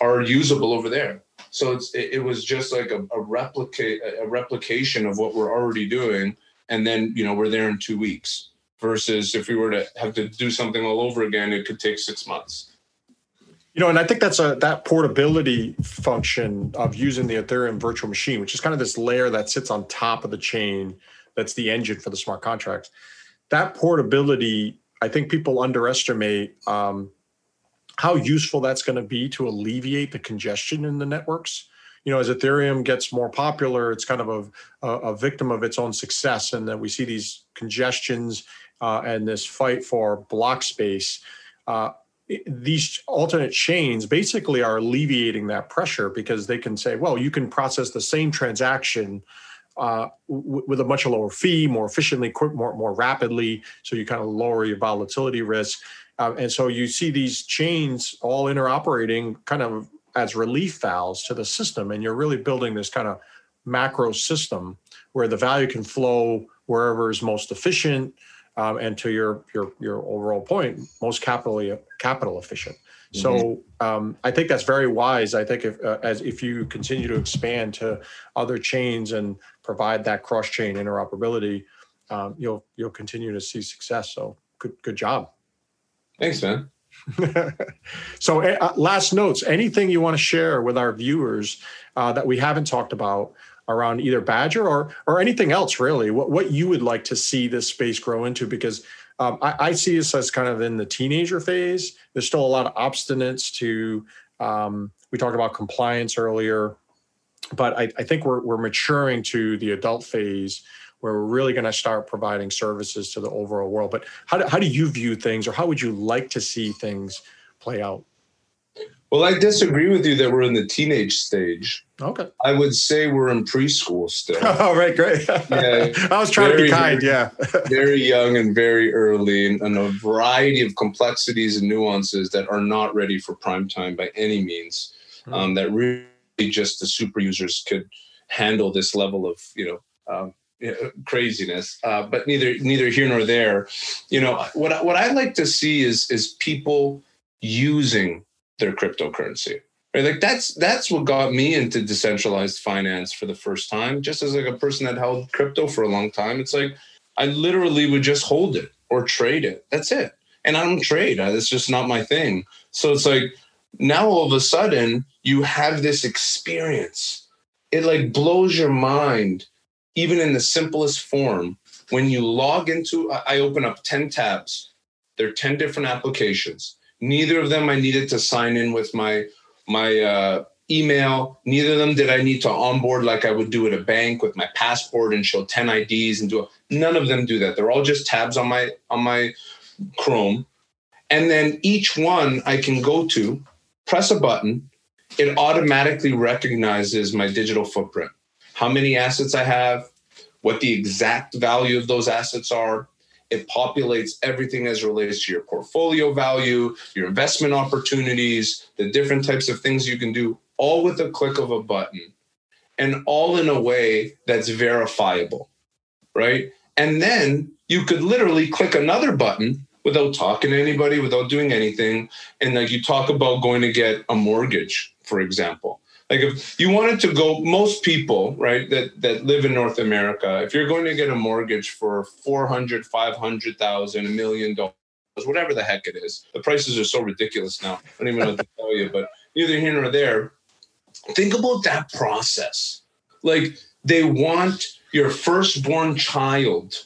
are usable over there. So it's it, it was just like a, a replicate a replication of what we're already doing, and then you know we're there in two weeks. Versus if we were to have to do something all over again, it could take six months. You know, and I think that's a that portability function of using the Ethereum virtual machine, which is kind of this layer that sits on top of the chain that's the engine for the smart contracts. That portability, I think people underestimate um, how useful that's going to be to alleviate the congestion in the networks. You know, as Ethereum gets more popular, it's kind of a, a, victim of its own success, and that we see these congestions uh, and this fight for block space. Uh, these alternate chains basically are alleviating that pressure because they can say, well, you can process the same transaction uh, w- with a much lower fee, more efficiently, more more rapidly. So you kind of lower your volatility risk, uh, and so you see these chains all interoperating kind of as relief valves to the system, and you're really building this kind of macro system where the value can flow wherever is most efficient, um, and to your your your overall point, most capitally capital efficient. So mm-hmm. um, I think that's very wise. I think if uh, as if you continue to expand to other chains and provide that cross chain interoperability, um, you'll you'll continue to see success. So good good job. Thanks, man. so uh, last notes. Anything you want to share with our viewers uh, that we haven't talked about around either Badger or or anything else really? What what you would like to see this space grow into because um, I, I, see this as kind of in the teenager phase. There's still a lot of obstinance to. Um, we talked about compliance earlier, but I, I think we're we're maturing to the adult phase where we're really going to start providing services to the overall world. But how do, how do you view things, or how would you like to see things play out? Well, I disagree with you that we're in the teenage stage. Okay. I would say we're in preschool still. oh, right, great. Yeah, I was trying very, to be kind. Very, yeah. very young and very early, and, and, a variety of complexities and nuances that are not ready for prime time by any means. Mm. Um, that really just the super users could handle this level of you know. Um, craziness uh, but neither neither here nor there you know what what i like to see is is people using their cryptocurrency. Right? Like that's that's what got me into decentralized finance for the first time just as like a person that held crypto for a long time. It's like i literally would just hold it or trade it. That's it. And i don't trade. It's just not my thing. So it's like now all of a sudden you have this experience. It like blows your mind even in the simplest form. When you log into i open up 10 tabs. There are 10 different applications Neither of them I needed to sign in with my my uh, email. Neither of them did I need to onboard like I would do at a bank with my passport and show 10 IDs and do it. None of them do that. They're all just tabs on my on my Chrome. And then each one I can go to, press a button, it automatically recognizes my digital footprint. How many assets I have, what the exact value of those assets are, it populates everything as relates to your portfolio value, your investment opportunities, the different types of things you can do, all with a click of a button, and all in a way that's verifiable, right? And then you could literally click another button without talking to anybody, without doing anything. And like you talk about going to get a mortgage, for example. Like if you wanted to go, most people, right, that that live in North America, if you're going to get a mortgage for 400, 500,000, a million dollars, whatever the heck it is, the prices are so ridiculous now. I don't even know what to tell you, but neither here nor there. Think about that process. Like they want your firstborn child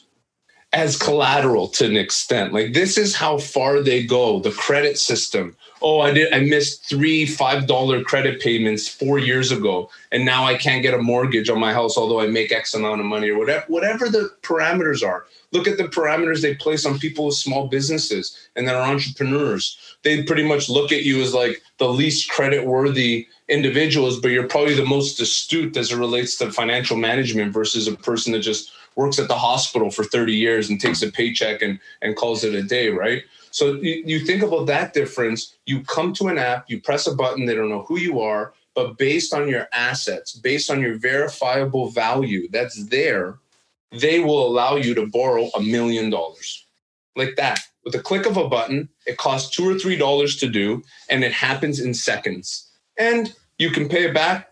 as collateral to an extent. Like this is how far they go. The credit system, oh, I did I missed three five dollar credit payments four years ago, and now I can't get a mortgage on my house, although I make X amount of money or whatever whatever the parameters are. Look at the parameters they place on people with small businesses and that are entrepreneurs. They pretty much look at you as like the least credit worthy individuals, but you're probably the most astute as it relates to financial management versus a person that just works at the hospital for 30 years and takes a paycheck and, and calls it a day, right? So you, you think about that difference. You come to an app, you press a button, they don't know who you are. but based on your assets, based on your verifiable value that's there, they will allow you to borrow a million dollars like that. With a click of a button, it costs two or three dollars to do, and it happens in seconds. And you can pay it back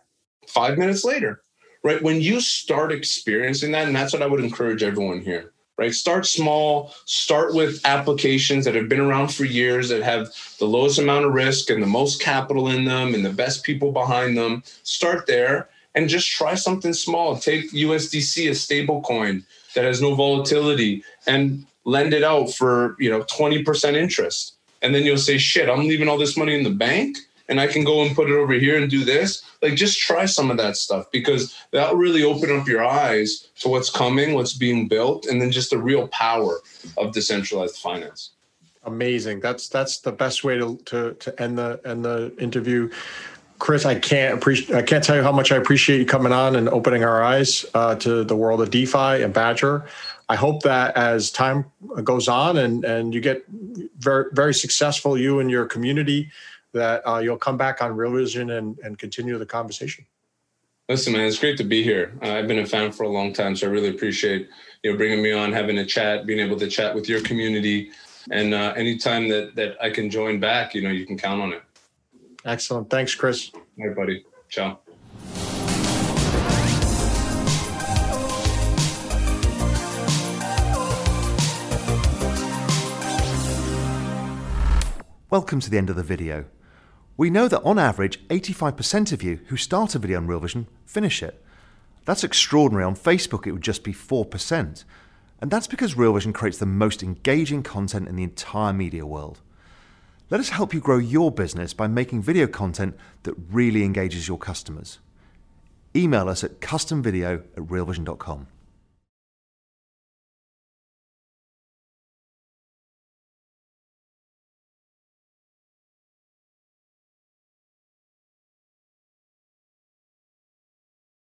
five minutes later, right? When you start experiencing that, and that's what I would encourage everyone here right? Start small, start with applications that have been around for years that have the lowest amount of risk and the most capital in them and the best people behind them. Start there and just try something small. Take USDC, a stable coin that has no volatility, and lend it out for, you know, 20% interest. And then you'll say, shit, I'm leaving all this money in the bank and I can go and put it over here and do this. Like just try some of that stuff because that'll really open up your eyes to what's coming, what's being built, and then just the real power of decentralized finance. Amazing. That's that's the best way to to, to end the end the interview. Chris, I can't appreciate. I can't tell you how much I appreciate you coming on and opening our eyes uh, to the world of DeFi and Badger. I hope that as time goes on and and you get very very successful, you and your community, that uh, you'll come back on Real Vision and, and continue the conversation. Listen, man, it's great to be here. Uh, I've been a fan for a long time, so I really appreciate you know bringing me on, having a chat, being able to chat with your community, and uh, anytime that that I can join back, you know, you can count on it. Excellent. Thanks, Chris. All right, buddy. Ciao. Welcome to the end of the video. We know that on average, 85% of you who start a video on Real Vision finish it. That's extraordinary. On Facebook, it would just be 4%. And that's because Real Vision creates the most engaging content in the entire media world. Let us help you grow your business by making video content that really engages your customers. Email us at customvideo at realvision.com.